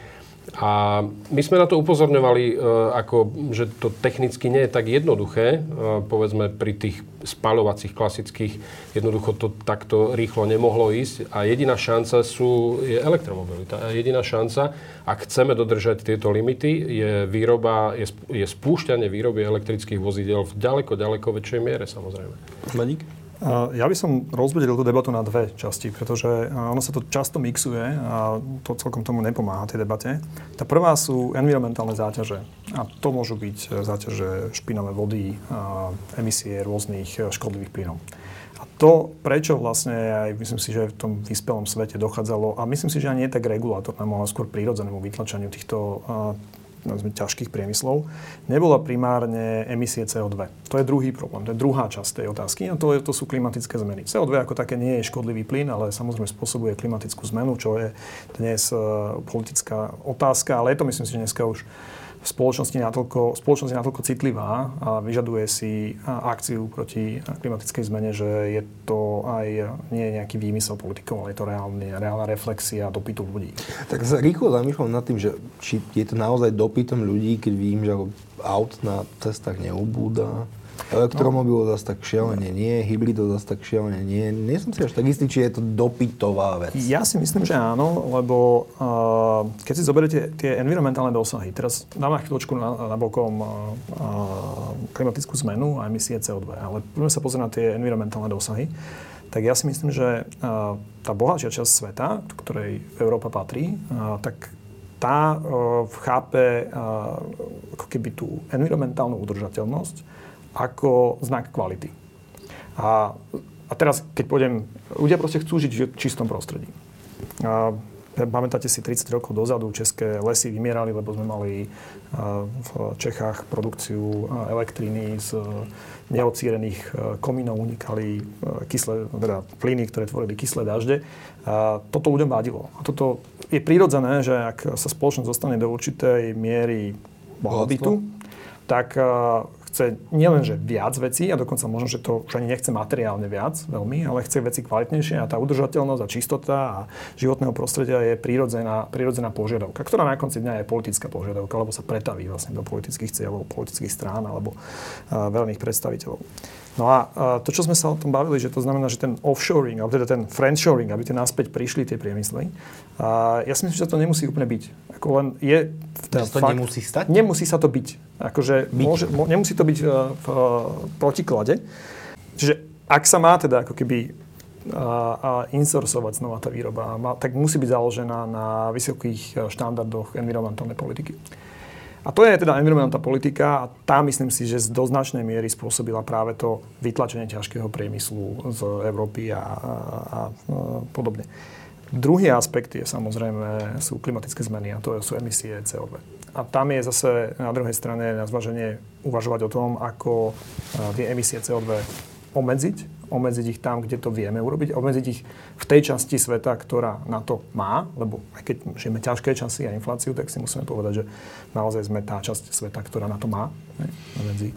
A my sme na to upozorňovali, e, ako, že to technicky nie je tak jednoduché. E, povedzme, pri tých spalovacích klasických jednoducho to takto rýchlo nemohlo ísť. A jediná šanca sú, je elektromobilita. A jediná šanca, ak chceme dodržať tieto limity, je výroba, je, spúšťanie výroby elektrických vozidel v ďaleko, ďaleko väčšej miere, samozrejme. Maník? Ja by som rozbedelil tú debatu na dve časti, pretože ono sa to často mixuje a to celkom tomu nepomáha tej debate. Tá prvá sú environmentálne záťaže. A to môžu byť záťaže špinavé vody, emisie rôznych e, škodlivých plynov. A to, prečo vlastne aj myslím si, že v tom vyspelom svete dochádzalo, a myslím si, že ani nie tak regulátornému, ale skôr prírodzenému vytlačaniu týchto nazvime, ťažkých priemyslov, nebola primárne emisie CO2. To je druhý problém, to je druhá časť tej otázky a to, je, to sú klimatické zmeny. CO2 ako také nie je škodlivý plyn, ale samozrejme spôsobuje klimatickú zmenu, čo je dnes uh, politická otázka, ale je to myslím si, že dneska už spoločnosti natoľko, spoločnosť je natoľko citlivá a vyžaduje si akciu proti klimatickej zmene, že je to aj nie je nejaký výmysel politikov, ale je to reálne, reálna reflexia dopytu ľudí. Tak sa rýchlo zamýšľam nad tým, že či je to naozaj dopytom ľudí, keď vidím, že aut na cestách neubúda, Elektromobil no. zase tak šialene nie, hybridov zase tak šialene nie. Nie som si až tak istý, či je to dopytová vec. Ja si myslím, že áno, lebo uh, keď si zoberiete tie environmentálne dosahy, teraz dáme chvíľočku na, na uh, klimatickú zmenu a emisie CO2, ale poďme sa pozrieť na tie environmentálne dosahy, tak ja si myslím, že tá bohatšia časť sveta, ktorej Európa patrí, tak tá uh, chápe ako keby tú environmentálnu udržateľnosť ako znak kvality. A, a teraz, keď pôjdem, ľudia proste chcú žiť v čistom prostredí. A, pamätáte si, 30 rokov dozadu české lesy vymierali, lebo sme mali v Čechách produkciu elektriny z neocírených komínov, unikali kyslé, teda plyny, ktoré tvorili kyslé dažde. A toto ľuďom vadilo. A toto je prirodzené, že ak sa spoločnosť dostane do určitej miery blahobytu, tak chce nielenže viac vecí, a dokonca možno, že to už ani nechce materiálne viac veľmi, ale chce veci kvalitnejšie a tá udržateľnosť a čistota a životného prostredia je prírodzená, prírodzená požiadavka, ktorá na konci dňa je politická požiadavka, lebo sa pretaví vlastne do politických cieľov, politických strán alebo uh, veľných predstaviteľov. No a to, čo sme sa o tom bavili, že to znamená, že ten offshoring, alebo teda ten friendshoring, aby tie naspäť prišli tie priemysly, a ja si myslím, že to nemusí úplne byť. Ako len je ten to fakt, nemusí stať? Nemusí sa to byť. Akože byť. Môže, mo, nemusí to byť uh, v uh, protiklade. Čiže ak sa má teda ako keby a, a insourcovať znova tá výroba, má, tak musí byť založená na vysokých štandardoch environmentálnej politiky. A to je teda environmentálna politika a tá myslím si, že do značnej miery spôsobila práve to vytlačenie ťažkého priemyslu z Európy a, a, a podobne. Druhý aspekt je samozrejme sú klimatické zmeny a to sú emisie CO2. A tam je zase na druhej strane na zvaženie uvažovať o tom, ako tie emisie CO2 obmedziť obmedziť ich tam, kde to vieme urobiť, obmedziť ich v tej časti sveta, ktorá na to má, lebo aj keď žijeme ťažké časy a infláciu, tak si musíme povedať, že naozaj sme tá časť sveta, ktorá na to má, medzi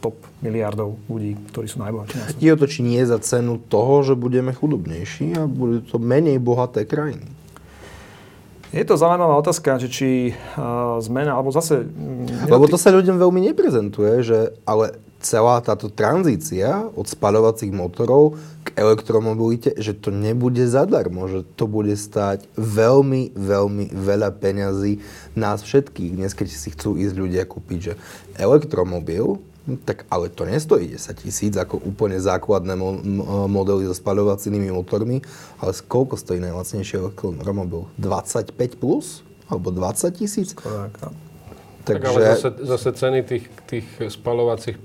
top miliardov ľudí, ktorí sú najbohatší na svete. Je to, či nie za cenu toho, že budeme chudobnejší a budú to menej bohaté krajiny. Je to zaujímavá otázka, že či uh, zmena, alebo zase... Mm, lebo to sa ľuďom veľmi neprezentuje, že ale celá táto tranzícia od spaľovacích motorov k elektromobilite, že to nebude zadarmo, že to bude stáť veľmi, veľmi veľa peňazí nás všetkých. Dnes, keď si chcú ísť ľudia kúpiť, že elektromobil, tak ale to nestojí 10 tisíc ako úplne základné mo- modely so spaľovacími motormi, ale koľko stojí najlacnejší elektromobil? 25 plus? Alebo 20 tisíc? Takže... Tak ale zase, zase ceny tých, tých spalovacích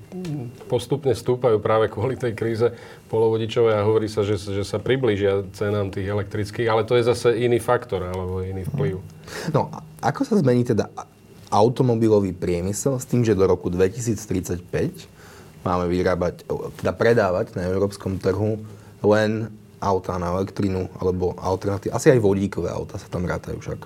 postupne stúpajú práve kvôli tej kríze polovodičovej a hovorí sa, že, že sa priblížia cenám tých elektrických, ale to je zase iný faktor alebo iný vplyv. No, ako sa zmení teda automobilový priemysel s tým, že do roku 2035 máme vyrábať, teda predávať na európskom trhu len autá na elektrinu alebo alternatívy. Asi aj vodíkové auta sa tam rátajú však.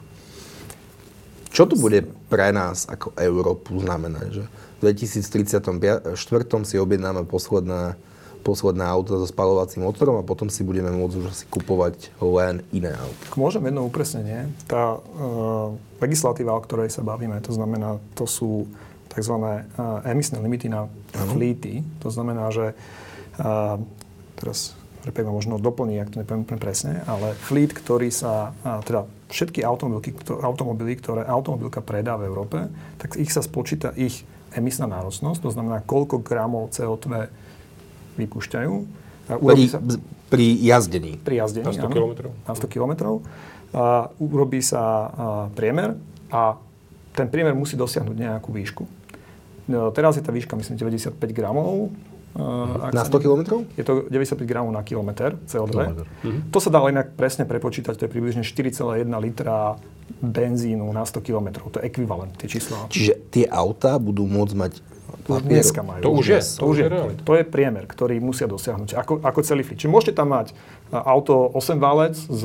Čo to bude pre nás ako Európu znamenať, že v 2034 si objednáme posledné, posledné auto so spalovacím motorom a potom si budeme môcť už asi kupovať len iné auto. Môžem jedno upresnenie. Tá uh, legislatíva, o ktorej sa bavíme, to znamená, to sú tzv. Uh, emisné limity na fleety. To znamená, že uh, teraz Repek ma možno doplní, ak to nepoviem úplne presne, ale fleet, ktorý sa, teda všetky automobily, automobily, ktoré automobilka predá v Európe, tak ich sa spočíta ich emisná náročnosť, to znamená, koľko gramov CO2 vypúšťajú. Pri, sa, pri jazdení. Pri jazdení, Na 100 km. Na 100 km. A urobí sa priemer a ten priemer musí dosiahnuť nejakú výšku. No, teraz je tá výška, myslím, 95 gramov Uh, na 100 km? Je to 95 gramov na kilometr CO2. Kilometr. Uh-huh. To sa dá inak presne prepočítať, to je približne 4,1 litra benzínu na 100 km. To je ekvivalent, tie čísla. Čiže tie autá budú môcť mať to dneska majú. To už je. To, už je. To je priemer, ktorý musia dosiahnuť. Ako, ako celý fleet. Čiže môžete tam mať auto 8 válec s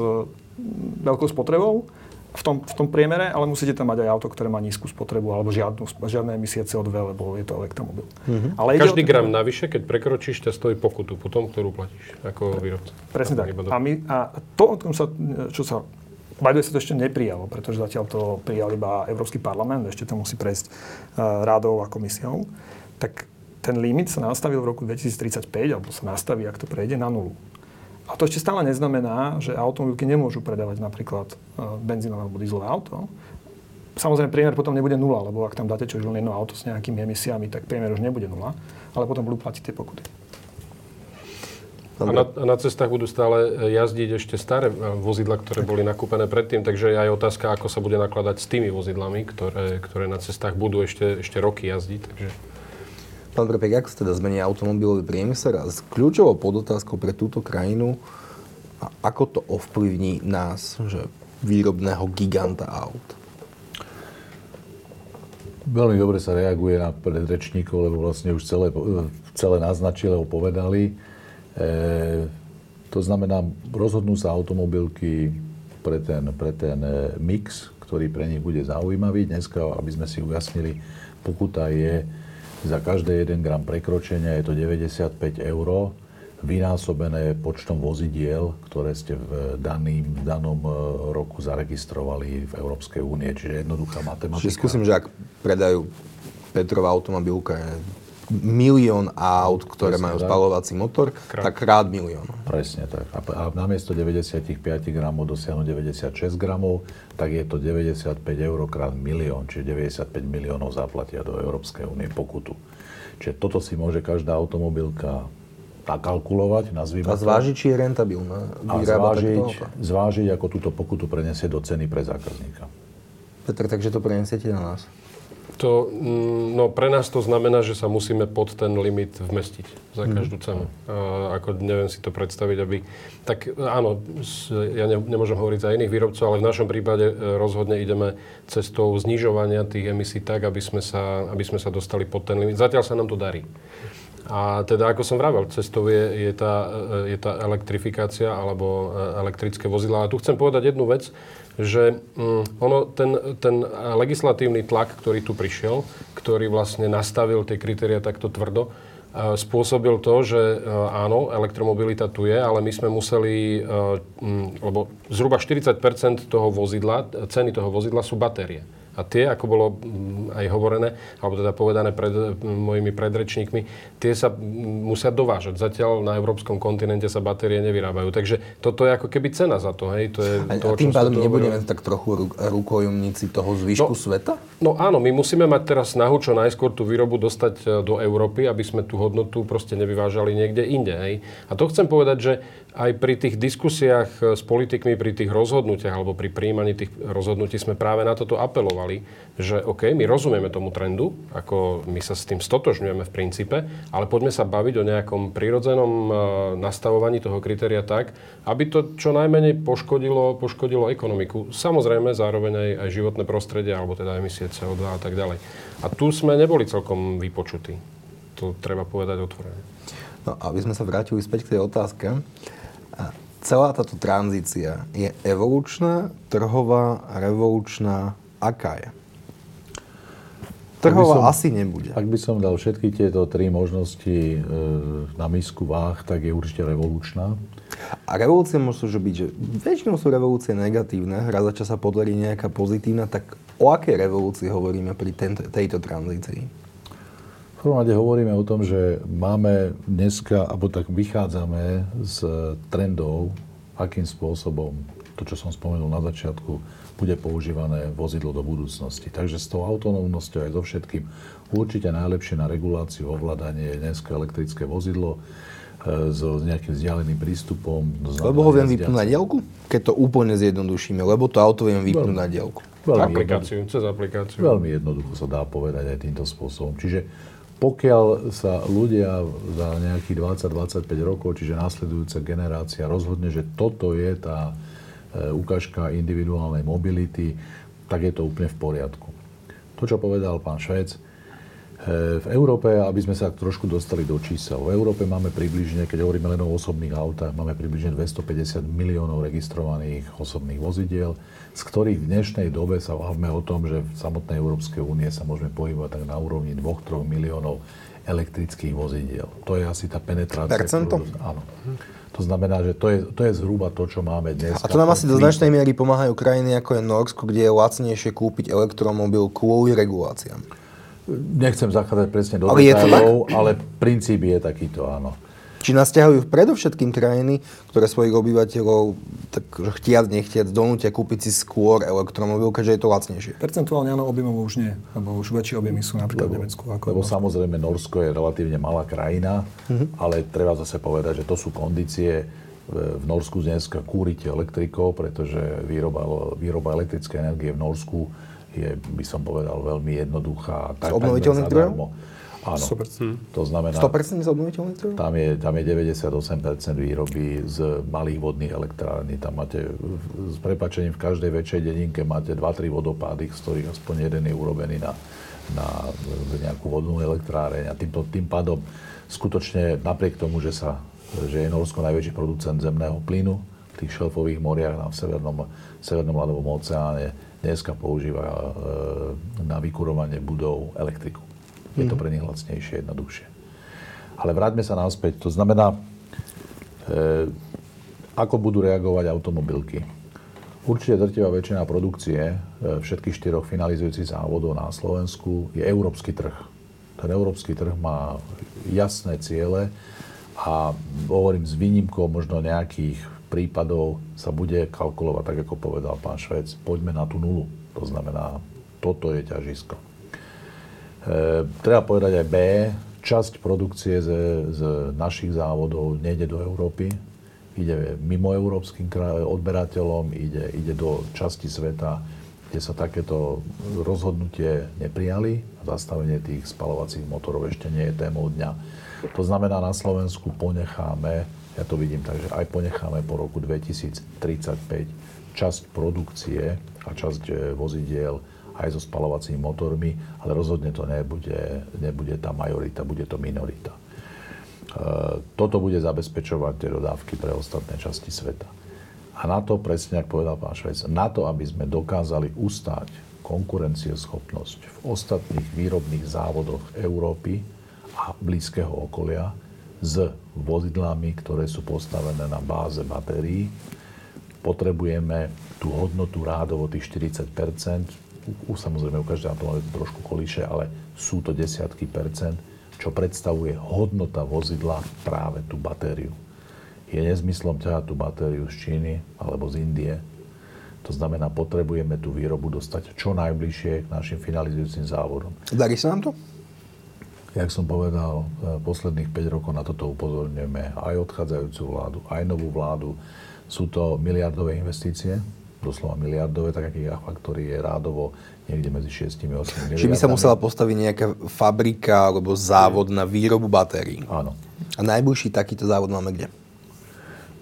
veľkou spotrebou, v tom, v tom priemere, ale musíte tam mať aj auto, ktoré má nízku spotrebu alebo žiadnu, žiadne emisie CO2, lebo je to elektromobil. Mm-hmm. Ale Každý gram navyše, keď prekročíš, ťa stojí pokutu potom, ktorú platíš ako výrobca. Presne tak. A, my, a to, o tom sa, čo sa Bajdu sa to ešte neprijalo, pretože zatiaľ to prijal iba Európsky parlament, ešte to musí prejsť uh, rádou a komisiou. Tak ten limit sa nastavil v roku 2035, alebo sa nastaví, ak to prejde, na nulu. A to ešte stále neznamená, že automobilky nemôžu predávať napríklad e, benzínové alebo dieselové auto. Samozrejme, priemer potom nebude nula, lebo ak tam dáte čo len jedno auto s nejakými emisiami, tak priemer už nebude nula, ale potom budú platiť tie pokuty. A na, a na cestách budú stále e, jazdiť ešte staré e, vozidla, ktoré boli nakúpené predtým, takže je aj otázka, ako sa bude nakladať s tými vozidlami, ktoré, ktoré na cestách budú ešte, ešte roky jazdiť. Takže... Pán Prepek, ako sa teda zmení automobilový priemysel a s kľúčovou podotázkou pre túto krajinu, a ako to ovplyvní nás, že výrobného giganta aut? Veľmi dobre sa reaguje na predrečníkov, lebo vlastne už celé, celé naznačili, povedali. E, to znamená, rozhodnú sa automobilky pre ten, pre ten e, mix, ktorý pre nich bude zaujímavý. Dneska, aby sme si ujasnili, pokuta je za každé 1 gram prekročenia je to 95 eur, vynásobené počtom vozidiel, ktoré ste v daným, danom e, roku zaregistrovali v Európskej únie. Čiže jednoduchá matematika. Čiže skúsim, že ak predajú Petrova automobilka milión aut, ktoré Presne, majú tak. spalovací motor, krát. tak krát milión. Presne tak. A, a namiesto 95 gramov dosiahnu 96 gramov, tak je to 95 eur krát milión, čiže 95 miliónov zaplatia do Európskej únie pokutu. Čiže toto si môže každá automobilka nakalkulovať, nazvime A zvážiť, či je rentabilná. A zvážiť, zvážiť, ako túto pokutu preniesie do ceny pre zákazníka. Petr, takže to prenesiete na nás? To, mm, no pre nás to znamená, že sa musíme pod ten limit vmestiť za mhm. každú cenu. A ako neviem si to predstaviť, aby... Tak áno, ja ne, nemôžem hovoriť za iných výrobcov, ale v našom prípade e, rozhodne ideme cestou znižovania tých emisí tak, aby sme sa, aby sme sa dostali pod ten limit. Zatiaľ sa nám to darí. A teda, ako som vravel, cestou je, je, tá, e, je tá elektrifikácia alebo e, elektrické vozidla. A tu chcem povedať jednu vec, že um, ono, ten, ten legislatívny tlak, ktorý tu prišiel, ktorý vlastne nastavil tie kritéria takto tvrdo, spôsobil to, že áno, elektromobilita tu je, ale my sme museli, um, lebo zhruba 40% toho vozidla, ceny toho vozidla sú batérie. A tie, ako bolo mm, aj hovorené, alebo teda povedané pred mojimi predrečníkmi, tie sa musia dovážať. Zatiaľ na európskom kontinente sa batérie nevyrábajú. Takže toto je ako keby cena za to. Hej? To je a, to, a tým pádom nebudeme tak trochu rukojomníci toho zvyšku no, sveta? No áno, my musíme mať teraz snahu čo najskôr tú výrobu dostať e, do Európy, aby sme tú hodnotu proste nevyvážali niekde inde. Hej? A to chcem povedať, že aj pri tých diskusiách e, s politikmi, pri tých rozhodnutiach alebo pri príjmaní tých rozhodnutí sme práve na toto apelovali deklarovali, že OK, my rozumieme tomu trendu, ako my sa s tým stotožňujeme v princípe, ale poďme sa baviť o nejakom prirodzenom uh, nastavovaní toho kritéria tak, aby to čo najmenej poškodilo, poškodilo ekonomiku. Samozrejme, zároveň aj, aj životné prostredie, alebo teda emisie CO2 a tak ďalej. A tu sme neboli celkom vypočutí. To treba povedať otvorene. No, aby sme sa vrátili späť k tej otázke. Celá táto tranzícia je evolučná, trhová, revolučná. Aká je? Trhová som, asi nebude. Ak by som dal všetky tieto tri možnosti e, na misku váh, tak je určite revolučná. A revolúcie môžu byť, že väčšinou sú revolúcie negatívne, raz za čas sa podarí nejaká pozitívna, tak o akej revolúcii hovoríme pri tento, tejto tranzícii? prvom rade hovoríme o tom, že máme dneska, alebo tak vychádzame z trendov, akým spôsobom to, čo som spomenul na začiatku, bude používané vozidlo do budúcnosti. Takže s tou autonómnosťou aj so všetkým určite najlepšie na reguláciu, ovládanie je dneska elektrické vozidlo e, s nejakým vzdialeným prístupom. Lebo ho viem vypnúť na diálku? Keď to úplne zjednodušíme, lebo to auto viem vypnúť na. Veľmi aplikáciu, cez aplikáciu. Veľmi jednoducho sa dá povedať aj týmto spôsobom. Čiže pokiaľ sa ľudia za nejakých 20-25 rokov, čiže následujúca generácia, rozhodne, že toto je tá ukážka individuálnej mobility, tak je to úplne v poriadku. To, čo povedal pán Švec, e, v Európe, aby sme sa trošku dostali do čísel, v Európe máme približne, keď hovoríme len o osobných autách, máme približne 250 miliónov registrovaných osobných vozidiel z ktorých v dnešnej dobe sa bavíme o tom, že v samotnej Európskej únie sa môžeme pohybovať tak na úrovni 2-3 miliónov elektrických vozidiel. To je asi tá penetrácia. Percento? Ktorú, áno. To znamená, že to je, to je zhruba to, čo máme dnes. A to nám asi do značnej miery pomáhajú krajiny ako je Norsko, kde je lacnejšie kúpiť elektromobil kvôli reguláciám. Nechcem zachádzať presne do ale detailov, ale princíp je takýto, áno. Či nás ťahajú predovšetkým krajiny, ktoré svojich obyvateľov tak chtiac, nechtiac donútia kúpiť si skôr elektromobil, keďže je to lacnejšie. Percentuálne áno, objemov už nie, lebo už väčšie objemy sú napríklad lebo, v Nemecku. Ako lebo samozrejme Norsko je relatívne malá krajina, mm-hmm. ale treba zase povedať, že to sú kondície, v Norsku dneska kúrite elektrikou, pretože výroba, výroba elektrickej energie v Norsku je, by som povedal, veľmi jednoduchá. Z obnoviteľných zdrojov? Áno. Super. Hm. To znamená... 100% z obnoviteľných zdrojov? Tam je, tam je 98% výroby z malých vodných elektrární. Tam máte, s prepačením, v každej väčšej dedinke máte 2-3 vodopády, z ktorých aspoň jeden je urobený na, na nejakú vodnú elektráreň. A tým, tým pádom skutočne napriek tomu, že, sa, že je Norsko najväčší producent zemného plynu v tých šelfových moriach na Severnom, Severnom ľadovom oceáne, dneska používa e, na vykurovanie budov elektriku. Je to mhm. pre nich lacnejšie, jednoduchšie. Ale vráťme sa naspäť. To znamená, e, ako budú reagovať automobilky. Určite drtivá väčšina produkcie e, všetkých štyroch finalizujúcich závodov na Slovensku je európsky trh. Ten európsky trh má jasné ciele a hovorím s výnimkou možno nejakých prípadov sa bude kalkulovať, tak ako povedal pán Švec, poďme na tú nulu. To znamená, toto je ťažisko. E, treba povedať aj B, časť produkcie z, z našich závodov nejde do Európy, ide mimo európskym odberateľom, ide, ide do časti sveta, kde sa takéto rozhodnutie neprijali. Zastavenie tých spalovacích motorov ešte nie je témou dňa. To znamená, na Slovensku ponecháme, ja to vidím tak, že aj ponecháme po roku 2035 časť produkcie a časť e, vozidiel aj so spalovacími motormi, ale rozhodne to nebude, nebude tá majorita, bude to minorita. E, toto bude zabezpečovať tie dodávky pre ostatné časti sveta. A na to, presne ako povedal pán Švec, na to, aby sme dokázali ustáť konkurencieschopnosť v ostatných výrobných závodoch Európy a blízkeho okolia s vozidlami, ktoré sú postavené na báze batérií, potrebujeme tú hodnotu rádovo tých 40 u, samozrejme u každého automobilu trošku kolíše, ale sú to desiatky percent, čo predstavuje hodnota vozidla práve tú batériu. Je nezmyslom ťahať tú batériu z Číny alebo z Indie. To znamená, potrebujeme tú výrobu dostať čo najbližšie k našim finalizujúcim závodom. Darí sa nám to? Jak som povedal, e, posledných 5 rokov na toto upozorňujeme aj odchádzajúcu vládu, aj novú vládu. Sú to miliardové investície, doslova miliardové, tak aký Gigafactory je rádovo niekde medzi 6 a 8 miliardami. Čiže by sa musela postaviť nejaká fabrika alebo závod na výrobu batérií. Áno. A najbližší takýto závod máme kde?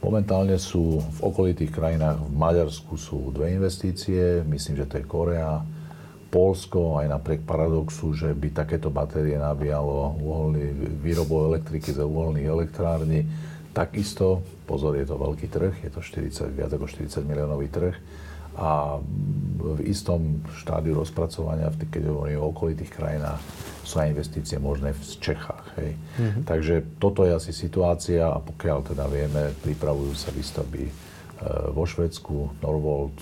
Momentálne sú v okolitých krajinách, v Maďarsku sú dve investície, myslím, že to je Korea, Polsko, aj napriek paradoxu, že by takéto batérie nabíjalo uholný, výrobu elektriky za uholných elektrární, takisto, pozor, je to veľký trh, je to 40, viac ako 40 miliónový trh a v istom štádiu rozpracovania, keď hovorím o okolitých krajinách, sú aj investície možné v Čechách. Hej. Mm-hmm. Takže toto je asi situácia a pokiaľ teda vieme, pripravujú sa výstavby e, vo Švedsku, Norvolt,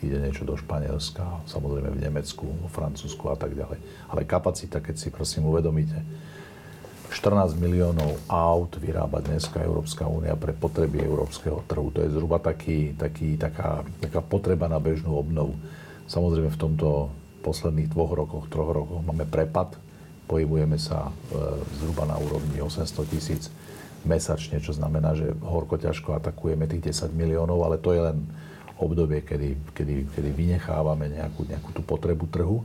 ide niečo do Španielska, samozrejme v Nemecku, vo Francúzsku a tak ďalej. Ale kapacita, keď si prosím uvedomíte, 14 miliónov aut vyrába dneska Európska únia pre potreby európskeho trhu. To je zhruba taký, taký, taká, taká potreba na bežnú obnovu. Samozrejme v tomto posledných dvoch rokoch, troch rokoch máme prepad pohybujeme sa e, zhruba na úrovni 800 tisíc mesačne, čo znamená, že horko ťažko atakujeme tých 10 miliónov, ale to je len obdobie, kedy, kedy, kedy vynechávame nejakú, nejakú tú potrebu trhu.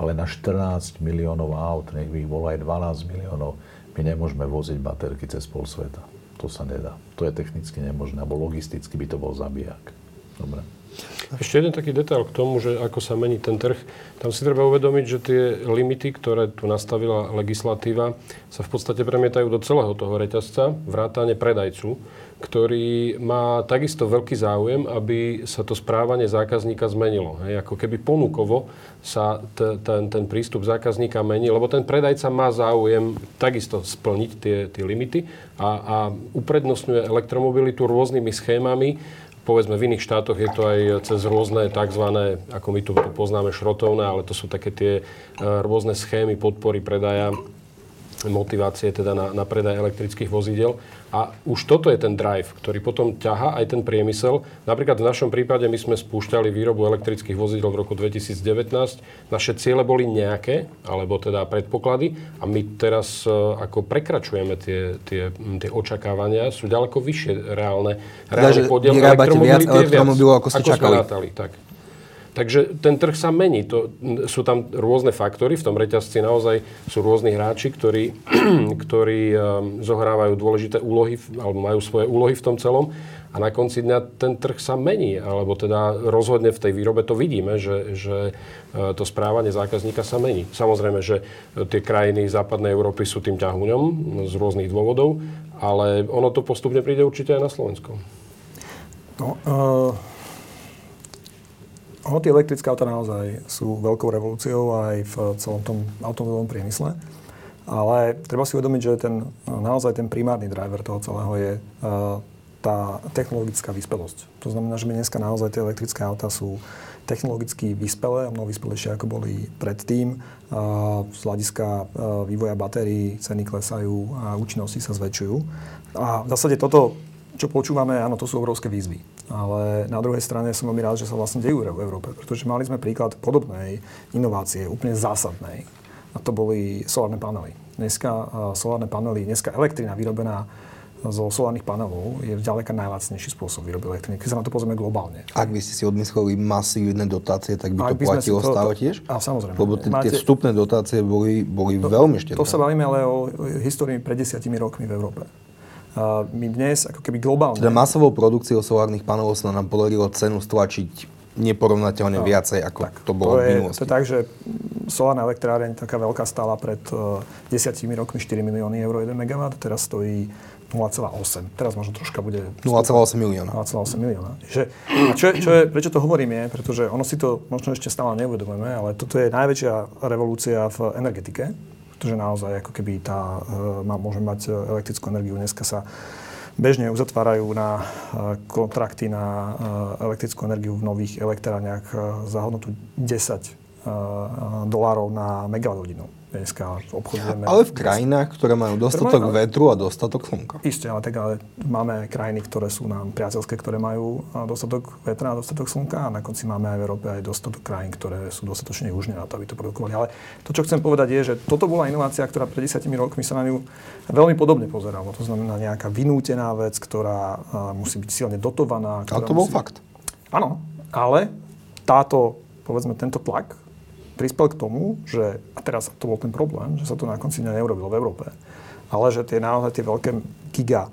Ale na 14 miliónov aut, nech by ich bolo aj 12 miliónov, my nemôžeme voziť baterky cez pol sveta. To sa nedá. To je technicky nemožné, alebo logisticky by to bol zabijak. Dobre. Ešte jeden taký detail k tomu, že ako sa mení ten trh. Tam si treba uvedomiť, že tie limity, ktoré tu nastavila legislatíva, sa v podstate premietajú do celého toho reťazca, vrátane predajcu, ktorý má takisto veľký záujem, aby sa to správanie zákazníka zmenilo. Hej, ako keby ponukovo sa t- ten, ten prístup zákazníka mení, lebo ten predajca má záujem takisto splniť tie, tie limity a, a uprednostňuje elektromobilitu rôznymi schémami, povedzme v iných štátoch je to aj cez rôzne tzv. ako my tu poznáme šrotovné, ale to sú také tie e, rôzne schémy podpory predaja motivácie teda na, na predaj elektrických vozidel. A už toto je ten drive, ktorý potom ťaha aj ten priemysel. Napríklad v našom prípade my sme spúšťali výrobu elektrických vozidel v roku 2019. Naše ciele boli nejaké, alebo teda predpoklady a my teraz e, ako prekračujeme tie, tie, tie očakávania, sú ďaleko vyššie reálne, reálne teda, podiel elektromobility viac elektromobilov, ako ste ako čakali. Rátali, tak. Takže ten trh sa mení. To, sú tam rôzne faktory, v tom reťazci naozaj sú rôzni hráči, ktorí, ktorí um, zohrávajú dôležité úlohy, alebo majú svoje úlohy v tom celom. A na konci dňa ten trh sa mení, alebo teda rozhodne v tej výrobe to vidíme, že, že uh, to správanie zákazníka sa mení. Samozrejme, že tie krajiny západnej Európy sú tým ťahuňom z rôznych dôvodov, ale ono to postupne príde určite aj na Slovensko. No, uh tie elektrické auta naozaj sú veľkou revolúciou aj v celom tom automobilovom priemysle. Ale treba si uvedomiť, že ten, naozaj ten primárny driver toho celého je uh, tá technologická vyspelosť. To znamená, že my dneska naozaj tie elektrické auta sú technologicky vyspelé a mnoho vyspelejšie ako boli predtým. Uh, z hľadiska uh, vývoja batérií ceny klesajú a účinnosti sa zväčšujú. A v zásade toto, čo počúvame, áno, to sú obrovské výzvy. Ale na druhej strane som veľmi rád, že sa vlastne dejú v Európe, pretože mali sme príklad podobnej inovácie, úplne zásadnej. A to boli solárne panely. Dneska solárne panely, dneska elektrina vyrobená zo solárnych panelov je ďaleka najlacnejší spôsob výroby elektriny, keď sa na to pozrieme globálne. Ak by ste si odmysleli masívne dotácie, tak by to by platilo to, stále tiež? A samozrejme. Lebo t- máte, tie vstupné dotácie boli, boli to, veľmi štedré. To sa bavíme ale o histórii pred desiatimi rokmi v Európe my dnes ako keby globálne... Teda masovou produkciou solárnych panelov sa nám podarilo cenu stlačiť neporovnateľne no, viacej, ako tak, to bolo to je, v minulosti. To je tak, že solárna elektráreň taká veľká stála pred uh, desiatimi rokmi 4 milióny eur 1 MW, teraz stojí 0,8. Teraz možno troška bude... 0,8 milióna. 0,8 milióna. Že, a čo je, čo je, prečo to hovorím je, pretože ono si to možno ešte stále neuvedomujeme, ale toto je najväčšia revolúcia v energetike pretože naozaj ako keby tá, e, má, môže mať elektrickú energiu. Dneska sa bežne uzatvárajú na e, kontrakty na e, elektrickú energiu v nových elektrárniach za hodnotu 10 dolárov na megawatt hodinu dneska obchodujeme. Ale v krajinách, ktoré majú dostatok ktoré majú, vetru a dostatok slnka. Isté, ale tak ale máme krajiny, ktoré sú nám priateľské, ktoré majú dostatok vetra a dostatok slnka a na konci máme aj v Európe aj dostatok krajín, ktoré sú dostatočne južne na to, aby to produkovali. Ale to, čo chcem povedať, je, že toto bola inovácia, ktorá pred desiatimi rokmi sa na ňu veľmi podobne pozerala. To znamená nejaká vynútená vec, ktorá musí byť silne dotovaná. A to bol musí... fakt. Áno, ale táto, povedzme, tento tlak prispel k tomu, že, a teraz to bol ten problém, že sa to na konci dňa neurobilo v Európe, ale že tie naozaj tie veľké giga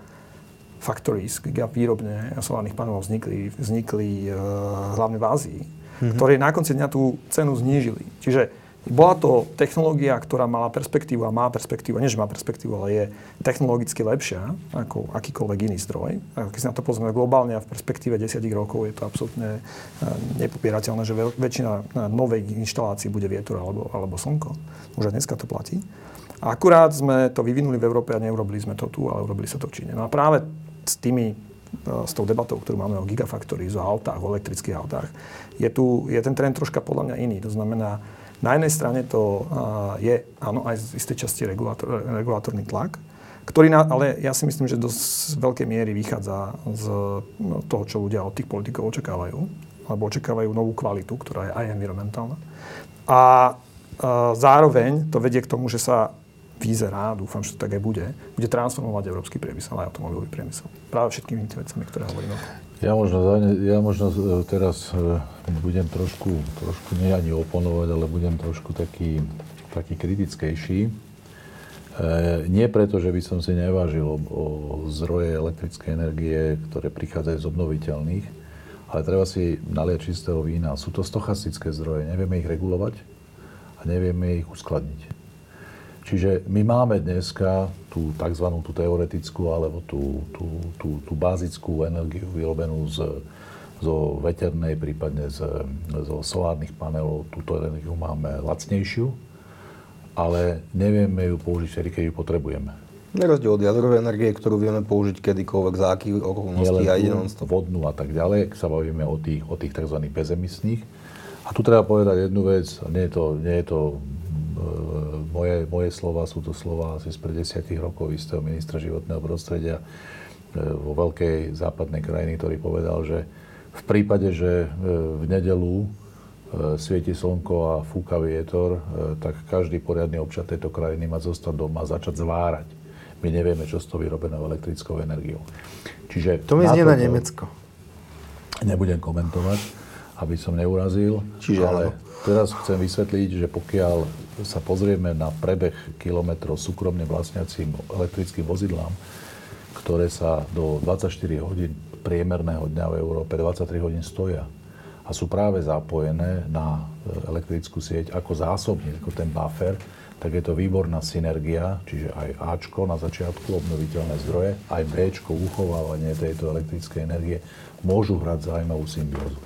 factories, giga výrobne solárnych panelov vznikli, vznikli uh, hlavne v Ázii, mm-hmm. ktoré na konci dňa tú cenu znížili. Čiže bola to technológia, ktorá mala perspektívu a má perspektívu, nie že má perspektívu, ale je technologicky lepšia ako akýkoľvek iný zdroj. A keď si na to pozrieme globálne a v perspektíve 10 rokov je to absolútne eh, nepopierateľné, že väčšina eh, novej inštalácií bude vietor alebo, alebo slnko. Už aj dneska to platí. A akurát sme to vyvinuli v Európe a neurobili sme to tu, ale urobili sa to v Číne. No a práve s tými eh, s tou debatou, ktorú máme o gigafactories, o autách, o elektrických autách, je, tu, je ten trend troška podľa mňa iný. To znamená, na jednej strane to je, áno, aj z istej časti regulátor, regulátorný tlak, ktorý, na, ale ja si myslím, že dosť veľkej miery vychádza z no, toho, čo ľudia od tých politikov očakávajú, alebo očakávajú novú kvalitu, ktorá je aj environmentálna. A, a zároveň to vedie k tomu, že sa vyzerá, dúfam, že to tak aj bude, bude transformovať európsky priemysel aj automobilový priemysel. Práve všetkými tými vecami, ktoré hovoríme. Ja možno, ja možno e, teraz e, budem trošku, trošku nie ani oponovať, ale budem trošku taký, taký kritickejší. E, nie preto, že by som si nevážil o, o zdroje elektrickej energie, ktoré prichádzajú z obnoviteľných, ale treba si naliať čistého vína. Sú to stochastické zdroje, nevieme ich regulovať a nevieme ich uskladniť. Čiže my máme dneska tú tzv. tú teoretickú alebo tú, tú, tú, tú bázickú energiu vyrobenú z, zo veternej, prípadne z, zo solárnych panelov. Túto energiu máme lacnejšiu, ale nevieme ju použiť vtedy, keď ju potrebujeme. Na rozdiel od jadrovej energie, ktorú vieme použiť kedykoľvek, za akých okolností a ide vodnú a tak ďalej, keď sa bavíme o tých, o tých tzv. bezemistných. A tu treba povedať jednu vec, nie je to, nie je to moje, moje slova sú to slova asi spred desiatich rokov istého ministra životného prostredia e, vo veľkej západnej krajiny, ktorý povedal, že v prípade, že e, v nedelu e, svieti slnko a fúka vietor, tak každý poriadny občan tejto krajiny má zostať doma a začať zvárať. My nevieme, čo s tou vyrobenou elektrickou energiou. Čiže to mi znie na Nemecko. Nebudem komentovať, aby som neurazil, Čiže ale áno. teraz chcem vysvetliť, že pokiaľ sa pozrieme na prebeh kilometrov súkromne vlastniacím elektrickým vozidlám, ktoré sa do 24 hodín priemerného dňa v Európe. 23 hodín stoja. A sú práve zapojené na e, elektrickú sieť ako zásobník, ako ten buffer, tak je to výborná synergia, čiže aj Ačko na začiatku, obnoviteľné zdroje, aj Bčko, uchovávanie tejto elektrickej energie, môžu hrať zaujímavú symbiózu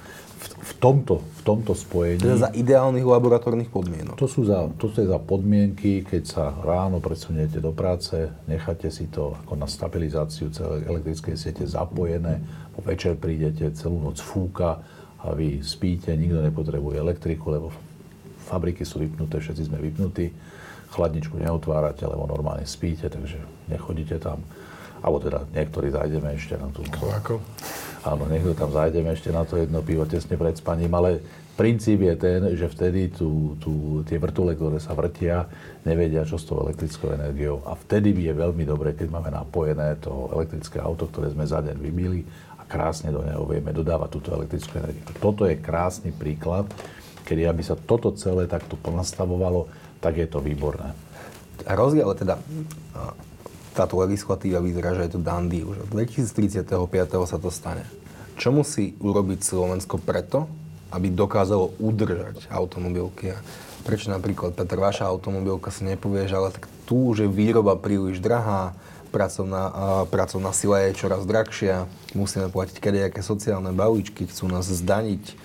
v, tomto, v tomto spojení... Teda za ideálnych laboratórnych podmienok. To sú za, to sú za podmienky, keď sa ráno presuniete do práce, necháte si to ako na stabilizáciu celej elektrickej siete zapojené, po večer prídete, celú noc fúka a vy spíte, nikto nepotrebuje elektriku, lebo fabriky sú vypnuté, všetci sme vypnutí, chladničku neotvárate, lebo normálne spíte, takže nechodíte tam. Alebo teda niektorí zajdeme ešte na tú... Ako? Áno, niekto tam zajdeme ešte na to jedno pivo tesne pred spaním, ale princíp je ten, že vtedy tú, tú, tie vrtule, ktoré sa vrtia, nevedia, čo s tou elektrickou energiou. A vtedy je veľmi dobre, keď máme napojené to elektrické auto, ktoré sme za deň vybili a krásne do neho vieme dodávať túto elektrickú energiu. Toto je krásny príklad, kedy aby sa toto celé takto ponastavovalo, tak je to výborné. Rozdiel teda táto legislatíva vyzerá, že je to dandy. Už od 2035. sa to stane. Čo musí urobiť Slovensko preto, aby dokázalo udržať automobilky? Prečo napríklad, Petr, vaša automobilka si nepovie, že ale tak tu už je výroba príliš drahá, pracovná, pracovná sila je čoraz drahšia, musíme platiť kadejaké sociálne balíčky, chcú nás zdaniť.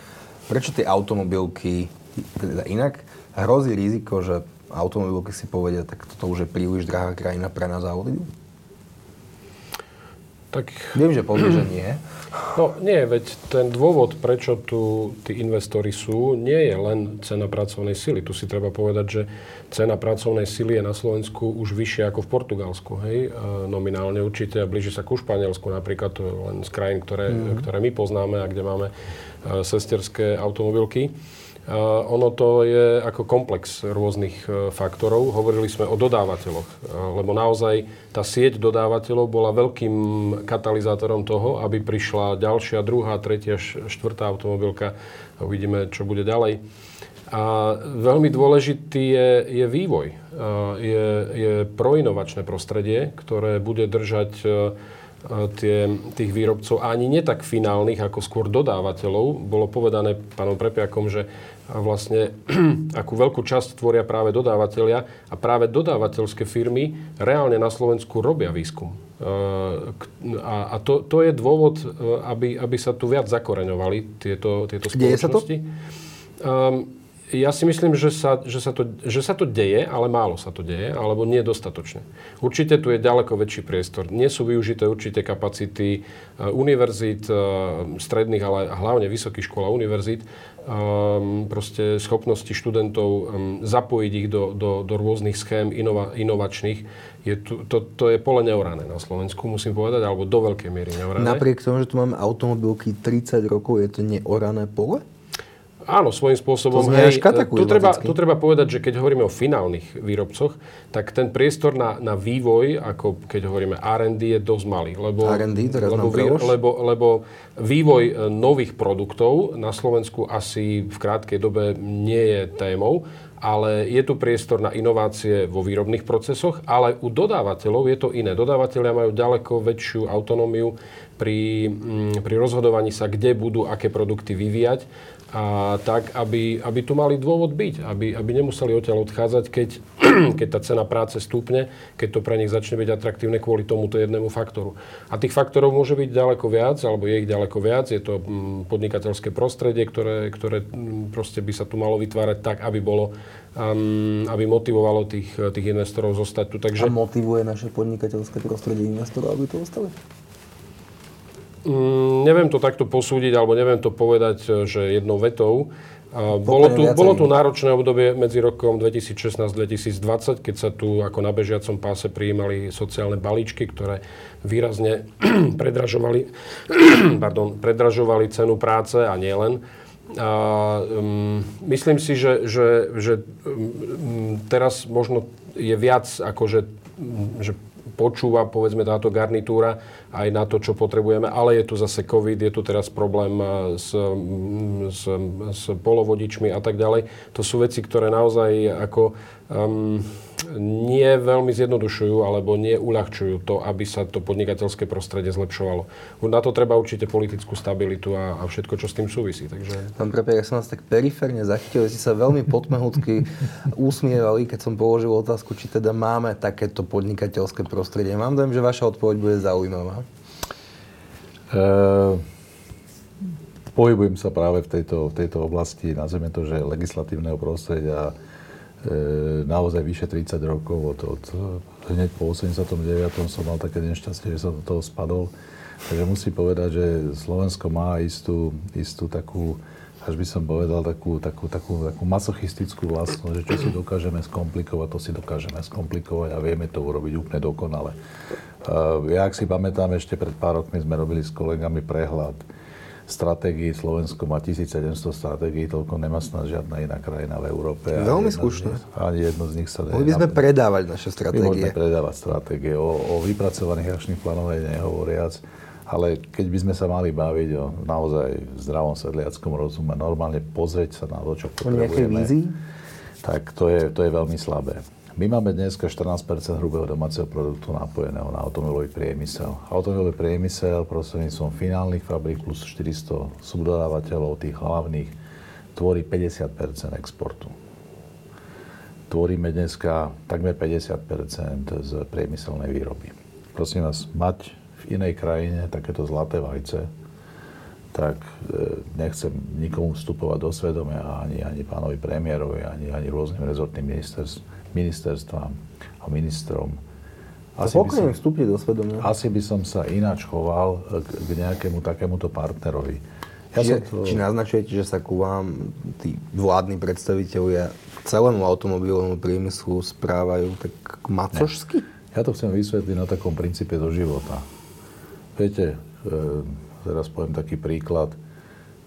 Prečo tie automobilky, teda inak, hrozí riziko, že automobilky si povedia, tak toto už je príliš drahá krajina pre nás a odídu? Tak... Viem, že povie, že nie. No nie, veď ten dôvod, prečo tu tí investori sú, nie je len cena pracovnej sily. Tu si treba povedať, že cena pracovnej sily je na Slovensku už vyššia ako v Portugalsku. Hej? Nominálne určite a blíži sa ku Španielsku napríklad, to je len z krajín, ktoré, mm. ktoré my poznáme a kde máme sesterské automobilky. Ono to je ako komplex rôznych uh, faktorov. Hovorili sme o dodávateľoch, uh, lebo naozaj tá sieť dodávateľov bola veľkým katalizátorom toho, aby prišla ďalšia, druhá, tretia, štvrtá automobilka. Uvidíme, čo bude ďalej. A veľmi dôležitý je, je vývoj. Je, je proinovačné prostredie, ktoré bude držať tie, tých výrobcov, a ani nie tak finálnych, ako skôr dodávateľov. Bolo povedané pánom Prepiakom, že vlastne akú veľkú časť tvoria práve dodávateľia a práve dodávateľské firmy reálne na Slovensku robia výskum. A, a to, to je dôvod, aby, aby sa tu viac zakoreňovali tieto, tieto spoločnosti. Deje sa to? Um, ja si myslím, že sa, že, sa to, že sa to deje, ale málo sa to deje, alebo nie dostatočne. Určite tu je ďaleko väčší priestor. Nie sú využité určité kapacity eh, univerzít, eh, stredných, ale hlavne vysokých škôl a univerzít, ehm, proste schopnosti študentov zapojiť ich do, do, do rôznych schém inova, inovačných. Je tu, to, to je pole neorané na Slovensku, musím povedať, alebo do veľkej miery neorané. Napriek tomu, že tu máme automobilky 30 rokov, je to neorané pole? Áno, svojím spôsobom. To hej, tu, treba, tu treba povedať, že keď hovoríme o finálnych výrobcoch, tak ten priestor na, na vývoj, ako keď hovoríme R&D, je dosť malý. Lebo, R&D, teraz lebo, vý, lebo, lebo vývoj e, nových produktov na Slovensku asi v krátkej dobe nie je témou, ale je tu priestor na inovácie vo výrobných procesoch, ale u dodávateľov je to iné. Dodávateľia majú ďaleko väčšiu autonómiu pri, mm, pri rozhodovaní sa, kde budú aké produkty vyvíjať a tak, aby, aby tu mali dôvod byť, aby, aby nemuseli odtiaľ odchádzať, keď, keď tá cena práce stúpne, keď to pre nich začne byť atraktívne kvôli tomuto jednému faktoru. A tých faktorov môže byť ďaleko viac, alebo je ich ďaleko viac. Je to mm, podnikateľské prostredie, ktoré, ktoré mm, proste by sa tu malo vytvárať tak, aby bolo um, aby motivovalo tých, tých investorov zostať tu. Takže... A motivuje naše podnikateľské prostredie investorov, aby tu ostali? Mm, neviem to takto posúdiť, alebo neviem to povedať, e, že jednou vetou. bolo tu, bolo tu náročné obdobie medzi rokom 2016-2020, keď sa tu ako na bežiacom páse prijímali sociálne balíčky, ktoré výrazne predražovali, pardon, predražovali cenu práce a nielen. A, um, myslím si, že, že, že um, teraz možno je viac akože, že počúva, povedzme, táto garnitúra aj na to, čo potrebujeme. Ale je tu zase COVID, je tu teraz problém eh, s, s, s polovodičmi a tak ďalej. To sú veci, ktoré naozaj ako um, nie veľmi zjednodušujú alebo nie uľahčujú to, aby sa to podnikateľské prostredie zlepšovalo. Na to treba určite politickú stabilitu a, a všetko, čo s tým súvisí. Takže... Pán Prepek, ja som vás tak periférne zachytil, ste sa veľmi potmehudsky usmievali, keď som položil otázku, či teda máme takéto podnikateľské prostredie. Mám dojem, že vaša odpoveď bude zaujímavá. Uh pohybujem sa práve v tejto, v tejto oblasti, nazveme to, že legislatívneho prostredia naozaj vyše 30 rokov. Od, od, hneď po 89. som mal také nešťastie, že som do toho spadol. Takže musím povedať, že Slovensko má istú, istú takú, až by som povedal, takú, takú, takú, takú masochistickú vlastnosť, že čo si dokážeme skomplikovať, to si dokážeme skomplikovať a vieme to urobiť úplne dokonale. Ja, ak si pamätám, ešte pred pár rokmi sme robili s kolegami prehľad stratégií. Slovensko má 1700 stratégií, toľko nemá snad žiadna iná krajina v Európe. Veľmi skúšne. Ani jedno z nich sa... Mohli by sme predávať naše stratégie. My môžeme predávať stratégie. O, o vypracovaných akčných plánoch nehovoriac. Ale keď by sme sa mali baviť o naozaj zdravom sedliackom rozume, normálne pozrieť sa na to, čo potrebujeme, tak to je, to je veľmi slabé. My máme dnes 14% hrubého domáceho produktu napojeného na automobilový priemysel. Automobilový priemysel prostredníctvom finálnych fabrík plus 400 subdodávateľov, tých hlavných, tvorí 50% exportu. Tvoríme dneska takmer 50% z priemyselnej výroby. Prosím vás, mať v inej krajine takéto zlaté vajce, tak e, nechcem nikomu vstupovať do svedomia, ani, ani pánovi premiérovi, ani, ani rôznym rezortným ministerstvom ministerstvám a ministrom. Asi by, som, do svedomia. asi by som sa ináč choval k, k nejakému takémuto partnerovi. Ja Čiže, to... Či naznačujete, že sa ku vám tí vládni predstaviteľia celému automobilovému priemyslu správajú tak macožsky? Ja to chcem vysvetliť na takom princípe do života. Viete, e, teraz poviem taký príklad.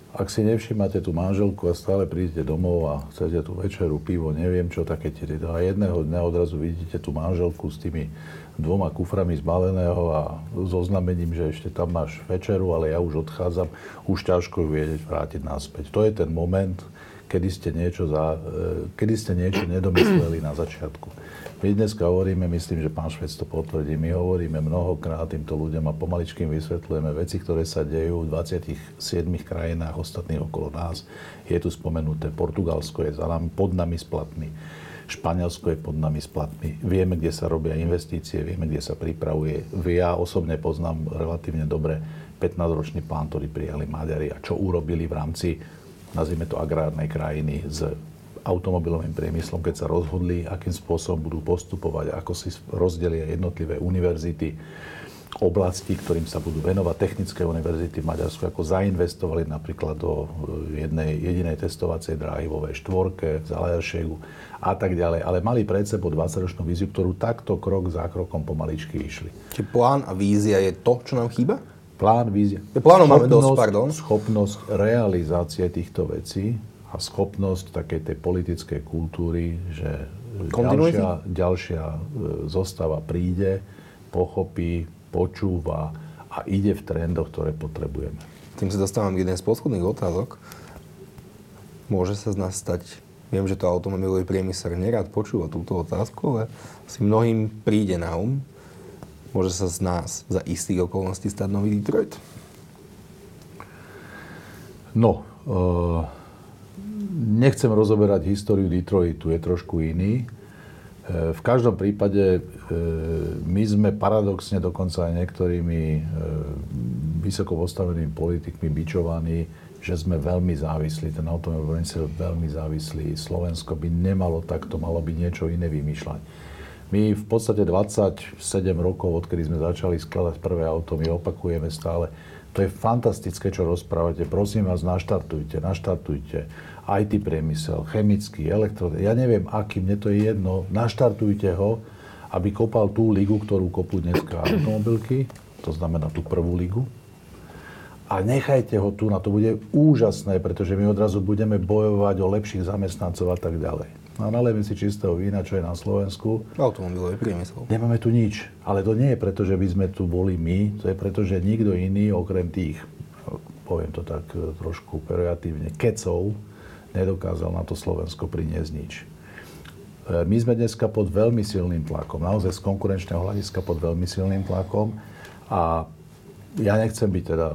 Ak si nevšímate tú manželku a stále prídete domov a chcete tú večeru, pivo, neviem čo, také tie a jedného dňa odrazu vidíte tú manželku s tými dvoma kuframi zbaleného a so znamením, že ešte tam máš večeru, ale ja už odchádzam, už ťažko ju vedieť vrátiť naspäť. To je ten moment, kedy ste niečo, za, e, kedy ste niečo nedomysleli na začiatku. My dneska hovoríme, myslím, že pán Švec to potvrdí, my hovoríme mnohokrát týmto ľuďom a pomaličky vysvetľujeme veci, ktoré sa dejú v 27 krajinách ostatných okolo nás. Je tu spomenuté, Portugalsko je za nami, pod nami splatný. Španielsko je pod nami splatný. Vieme, kde sa robia investície, vieme, kde sa pripravuje. Ja osobne poznám relatívne dobre 15-ročný plán, ktorý prijali Maďari a čo urobili v rámci, nazvime to, agrárnej krajiny s automobilovým priemyslom, keď sa rozhodli, akým spôsobom budú postupovať, ako si rozdelia jednotlivé univerzity, oblasti, ktorým sa budú venovať technické univerzity v Maďarsku, ako zainvestovali napríklad do eh, jednej jedinej testovacej dráhy vo V4, v Zalajašegu a tak ďalej. Ale mali pred sebou 20-ročnú víziu, ktorú takto krok za krokom pomaličky išli. Čiže plán a vízia je to, čo nám chýba? Plán, vízia. Plánov máme dosť, pardon. Schopnosť realizácie týchto vecí a schopnosť takej tej politickej kultúry, že ďalšia, ďalšia e, zostava príde, pochopí, počúva a ide v trendoch, ktoré potrebujeme. Tým sa dostávam k jednej z posledných otázok. Môže sa z nás stať, viem, že to automobilový priemysel nerad počúva túto otázku, ale si mnohým príde na um, môže sa z nás za istých okolností stať nový Detroit? No, uh, nechcem rozoberať históriu Detroitu, je trošku iný. E, v každom prípade e, my sme paradoxne dokonca aj niektorými e, vysoko postavenými politikmi bičovaní, že sme veľmi závislí, ten automobilový je veľmi závislý. Slovensko by nemalo takto, malo by niečo iné vymýšľať. My v podstate 27 rokov, odkedy sme začali skladať prvé auto, my opakujeme stále, to je fantastické, čo rozprávate. Prosím vás, naštartujte, naštartujte. IT priemysel, chemický, elektro... Ja neviem, aký, mne to je jedno. Naštartujte ho, aby kopal tú ligu, ktorú kopú dneska automobilky, to znamená tú prvú ligu. A nechajte ho tu, na to bude úžasné, pretože my odrazu budeme bojovať o lepších zamestnancov a tak ďalej. No nalejme si čistého vína, čo je na Slovensku. Automobilový priemysel. Nemáme tu nič. Ale to nie je preto, že by sme tu boli my, to je preto, že nikto iný, okrem tých, poviem to tak e, trošku pejoratívne, kecov, nedokázal na to Slovensko priniesť nič. E, my sme dneska pod veľmi silným tlakom, naozaj z konkurenčného hľadiska pod veľmi silným tlakom a ja nechcem byť teda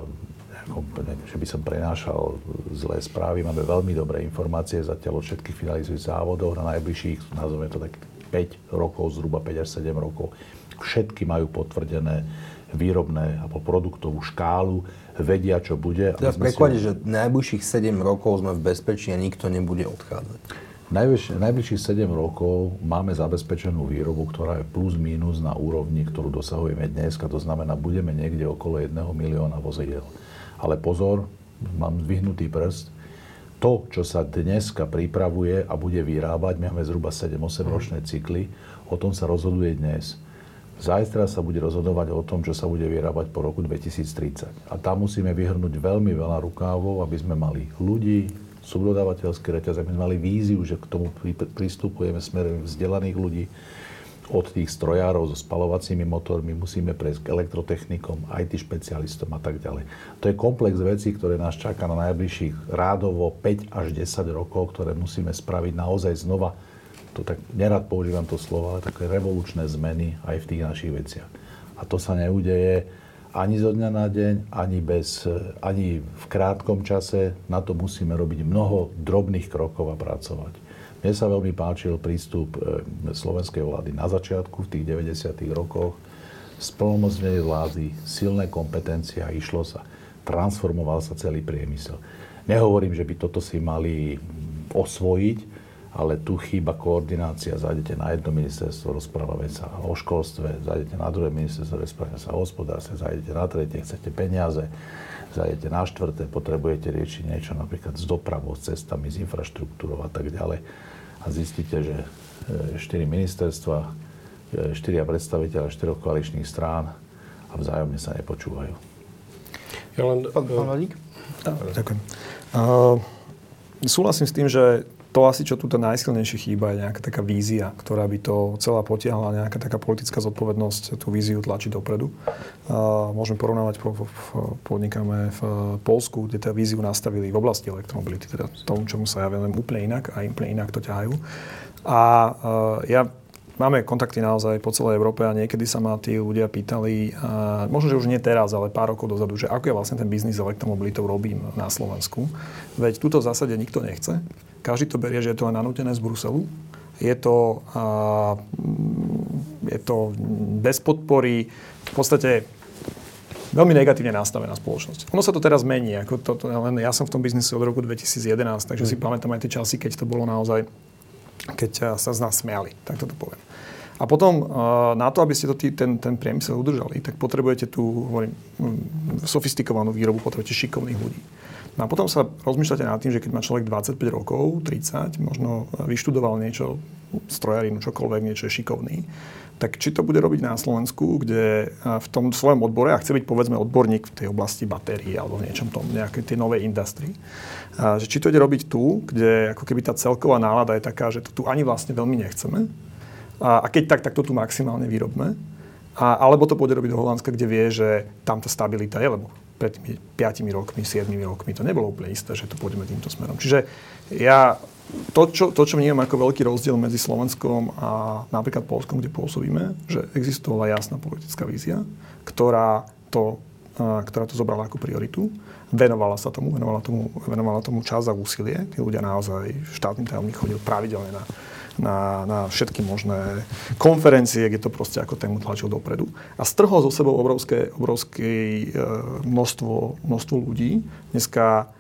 že by som prenášal zlé správy. Máme veľmi dobré informácie zatiaľ od všetkých finalizujúcich závodov na najbližších, nazveme to tak 5 rokov, zhruba 5 až 7 rokov. Všetky majú potvrdené výrobné alebo produktovú škálu, vedia, čo bude. Teraz prekladí, si... že najbližších 7 rokov sme v bezpečí a nikto nebude odchádzať. Najbližších, najbližších 7 rokov máme zabezpečenú výrobu, ktorá je plus minus na úrovni, ktorú dosahujeme dnes, to znamená, budeme niekde okolo 1 milióna vozidel. Ale pozor, mám zdvihnutý prst, to, čo sa dneska pripravuje a bude vyrábať, my máme zhruba 7-8 ročné cykly, o tom sa rozhoduje dnes. Zajtra sa bude rozhodovať o tom, čo sa bude vyrábať po roku 2030. A tam musíme vyhrnúť veľmi veľa rukávov, aby sme mali ľudí, subdodávateľské reťaze, aby sme mali víziu, že k tomu pristupujeme smerom vzdelaných ľudí, od tých strojárov so spalovacími motormi, musíme prejsť k elektrotechnikom, IT špecialistom a tak ďalej. To je komplex vecí, ktoré nás čaká na najbližších rádovo 5 až 10 rokov, ktoré musíme spraviť naozaj znova. To tak nerad používam to slovo, ale také revolučné zmeny aj v tých našich veciach. A to sa neudeje ani zo dňa na deň, ani, bez, ani v krátkom čase. Na to musíme robiť mnoho drobných krokov a pracovať. Mne sa veľmi páčil prístup e, slovenskej vlády na začiatku, v tých 90. rokoch. Splnomocnenie vlády, silné kompetencie a išlo sa. Transformoval sa celý priemysel. Nehovorím, že by toto si mali osvojiť, ale tu chýba koordinácia. Zajdete na jedno ministerstvo, rozprávame sa o školstve, zajdete na druhé ministerstvo, rozprávame sa o hospodárstve, zajdete na tretie, chcete peniaze, zajdete na štvrté, potrebujete riešiť niečo napríklad s dopravou, s cestami, s infraštruktúrou a tak ďalej a zistíte, že e, štyri ministerstva, e, štyria predstaviteľa štyroch koaličných strán a vzájomne sa nepočúvajú. Ja len, pán, pán Ďakujem. Uh, súhlasím s tým, že to asi, čo tu najsilnejšie chýba, je nejaká taká vízia, ktorá by to celá potiahla, nejaká taká politická zodpovednosť, tú víziu tlačiť dopredu. Uh, môžeme porovnávať, po, po, podnikáme v Polsku, kde tá víziu nastavili v oblasti elektromobility, teda tomu, čomu sa ja venujem úplne inak a úplne inak to ťahajú. A uh, ja Máme kontakty naozaj po celej Európe a niekedy sa ma tí ľudia pýtali, a možno, že už nie teraz, ale pár rokov dozadu, že ako ja vlastne ten biznis s elektromobilitou robím na Slovensku. Veď túto v zásade nikto nechce. Každý to berie, že je to len nanútené z Bruselu. Je to, a, je to bez podpory, v podstate veľmi negatívne nastavená spoločnosť. Ono sa to teraz mení. Ako to, to, len ja som v tom biznise od roku 2011, takže mm. si pamätám aj tie časy, keď to bolo naozaj keď sa z nás smiali, tak toto poviem. A potom eh, na to, aby ste to, ten, ten priemysel udržali, tak potrebujete tú hovorím, hm, sofistikovanú výrobu, potrebujete šikovných ľudí. No a potom sa rozmýšľate nad tým, že keď má človek 25 rokov, 30, možno vyštudoval niečo, strojarinu, čokoľvek, niečo je šikovný, tak či to bude robiť na Slovensku, kde v tom svojom odbore, a chce byť povedzme odborník v tej oblasti batérií alebo v niečom tom, nejakej tej novej industrii, že či to ide robiť tu, kde ako keby tá celková nálada je taká, že to tu ani vlastne veľmi nechceme. A, a keď tak, tak to tu maximálne vyrobme. A, alebo to pôjde robiť do Holandska, kde vie, že tam tá stabilita je, lebo pred tými 5 rokmi, 7 rokmi to nebolo úplne isté, že to pôjdeme týmto smerom. Čiže ja to, čo, to, čo vnímam ako veľký rozdiel medzi Slovenskom a napríklad Polskom, kde pôsobíme, že existovala jasná politická vízia, ktorá to, ktorá to zobrala ako prioritu. Venovala sa tomu, venovala tomu, venovala tomu čas a úsilie. Tí ľudia naozaj, štátny tajomník chodil pravidelne na, na, na všetky možné konferencie, kde to proste ako tému tlačil dopredu. A strhol zo sebou obrovské, obrovské e, množstvo, množstvo ľudí. Dneska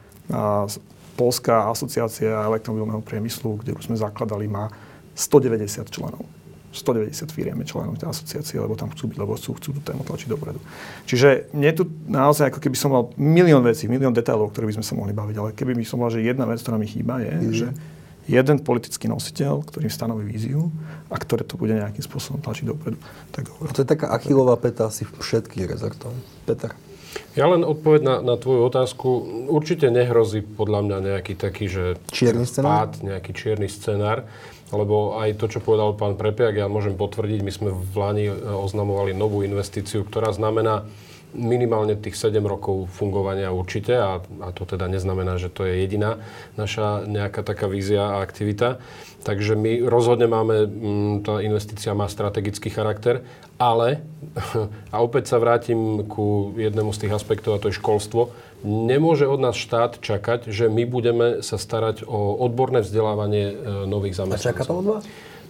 Polská asociácia elektromobilného priemyslu, kde už sme zakladali, má 190 členov. 190 firiem je členov tej asociácie, lebo tam chcú byť, lebo chcú, chcú tú tému tlačiť dopredu. Čiže mne tu naozaj, ako keby som mal milión vecí, milión detailov, o ktorých by sme sa mohli baviť, ale keby by som mal, že jedna vec, ktorá mi chýba, je, mm. že jeden politický nositeľ, ktorý stanoví víziu a ktoré to bude nejakým spôsobom tlačiť dopredu. Tak a to je taká achilová peta asi všetkých rezortov. Peter. Ja len odpoveď na, na tvoju otázku. Určite nehrozí podľa mňa nejaký taký, že čierny scenár? Pád, nejaký čierny scenár. Lebo aj to, čo povedal pán Prepiak, ja môžem potvrdiť, my sme v Lani e, oznamovali novú investíciu, ktorá znamená minimálne tých 7 rokov fungovania určite a, a to teda neznamená, že to je jediná naša nejaká taká vízia a aktivita. Takže my rozhodne máme, mm, tá investícia má strategický charakter, ale, a opäť sa vrátim ku jednému z tých aspektov, a to je školstvo, nemôže od nás štát čakať, že my budeme sa starať o odborné vzdelávanie e, nových zamestnancov. A čaká to od vás?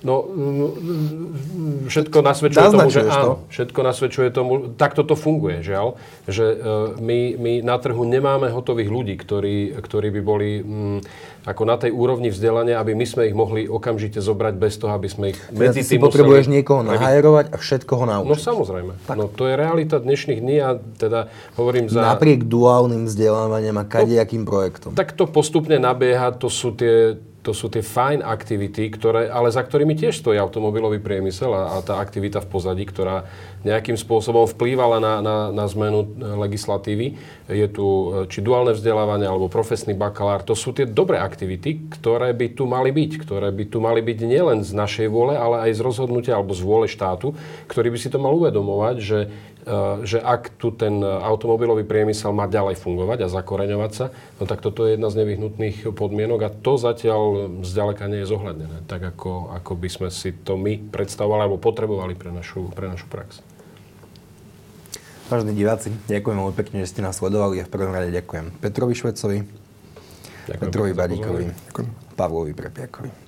No, mm, všetko nasvedčuje tomu, že áno. Všetko nasvedčuje tomu, takto to funguje, žiaľ. Že e, my, my na trhu nemáme hotových ľudí, ktorí, ktorí by boli m, mm, ako na tej úrovni vzdelania, aby my sme ich mohli okamžite zobrať bez toho, aby sme ich medzi tým museli... potrebuješ niekoho nahajerovať a všetko ho naučiť. No samozrejme. Tak. No to je realita dnešných dní a teda hovorím za... Napriek duálnym vzdelávaniam a kadejakým no, projektom. Tak to postupne nabieha, to sú tie to sú tie fajn aktivity, ktoré, ale za ktorými tiež stojí automobilový priemysel a, a tá aktivita v pozadí, ktorá nejakým spôsobom vplývala na, na, na zmenu e, legislatívy. Je tu e, či duálne vzdelávanie alebo profesný bakalár. To sú tie dobré aktivity, ktoré by tu mali byť. Ktoré by tu mali byť nielen z našej vôle, ale aj z rozhodnutia alebo z vôle štátu, ktorý by si to mal uvedomovať, že že ak tu ten automobilový priemysel má ďalej fungovať a zakoreňovať sa, no tak toto je jedna z nevyhnutných podmienok a to zatiaľ zďaleka nie je zohľadnené, tak ako, ako by sme si to my predstavovali alebo potrebovali pre našu, pre našu prax. Vážení diváci, ďakujem veľmi pekne, že ste nás sledovali a v prvom rade ďakujem Petrovi Švecovi, ďakujem Petrovi Badíkovi, Pavlovi Prepiakovi.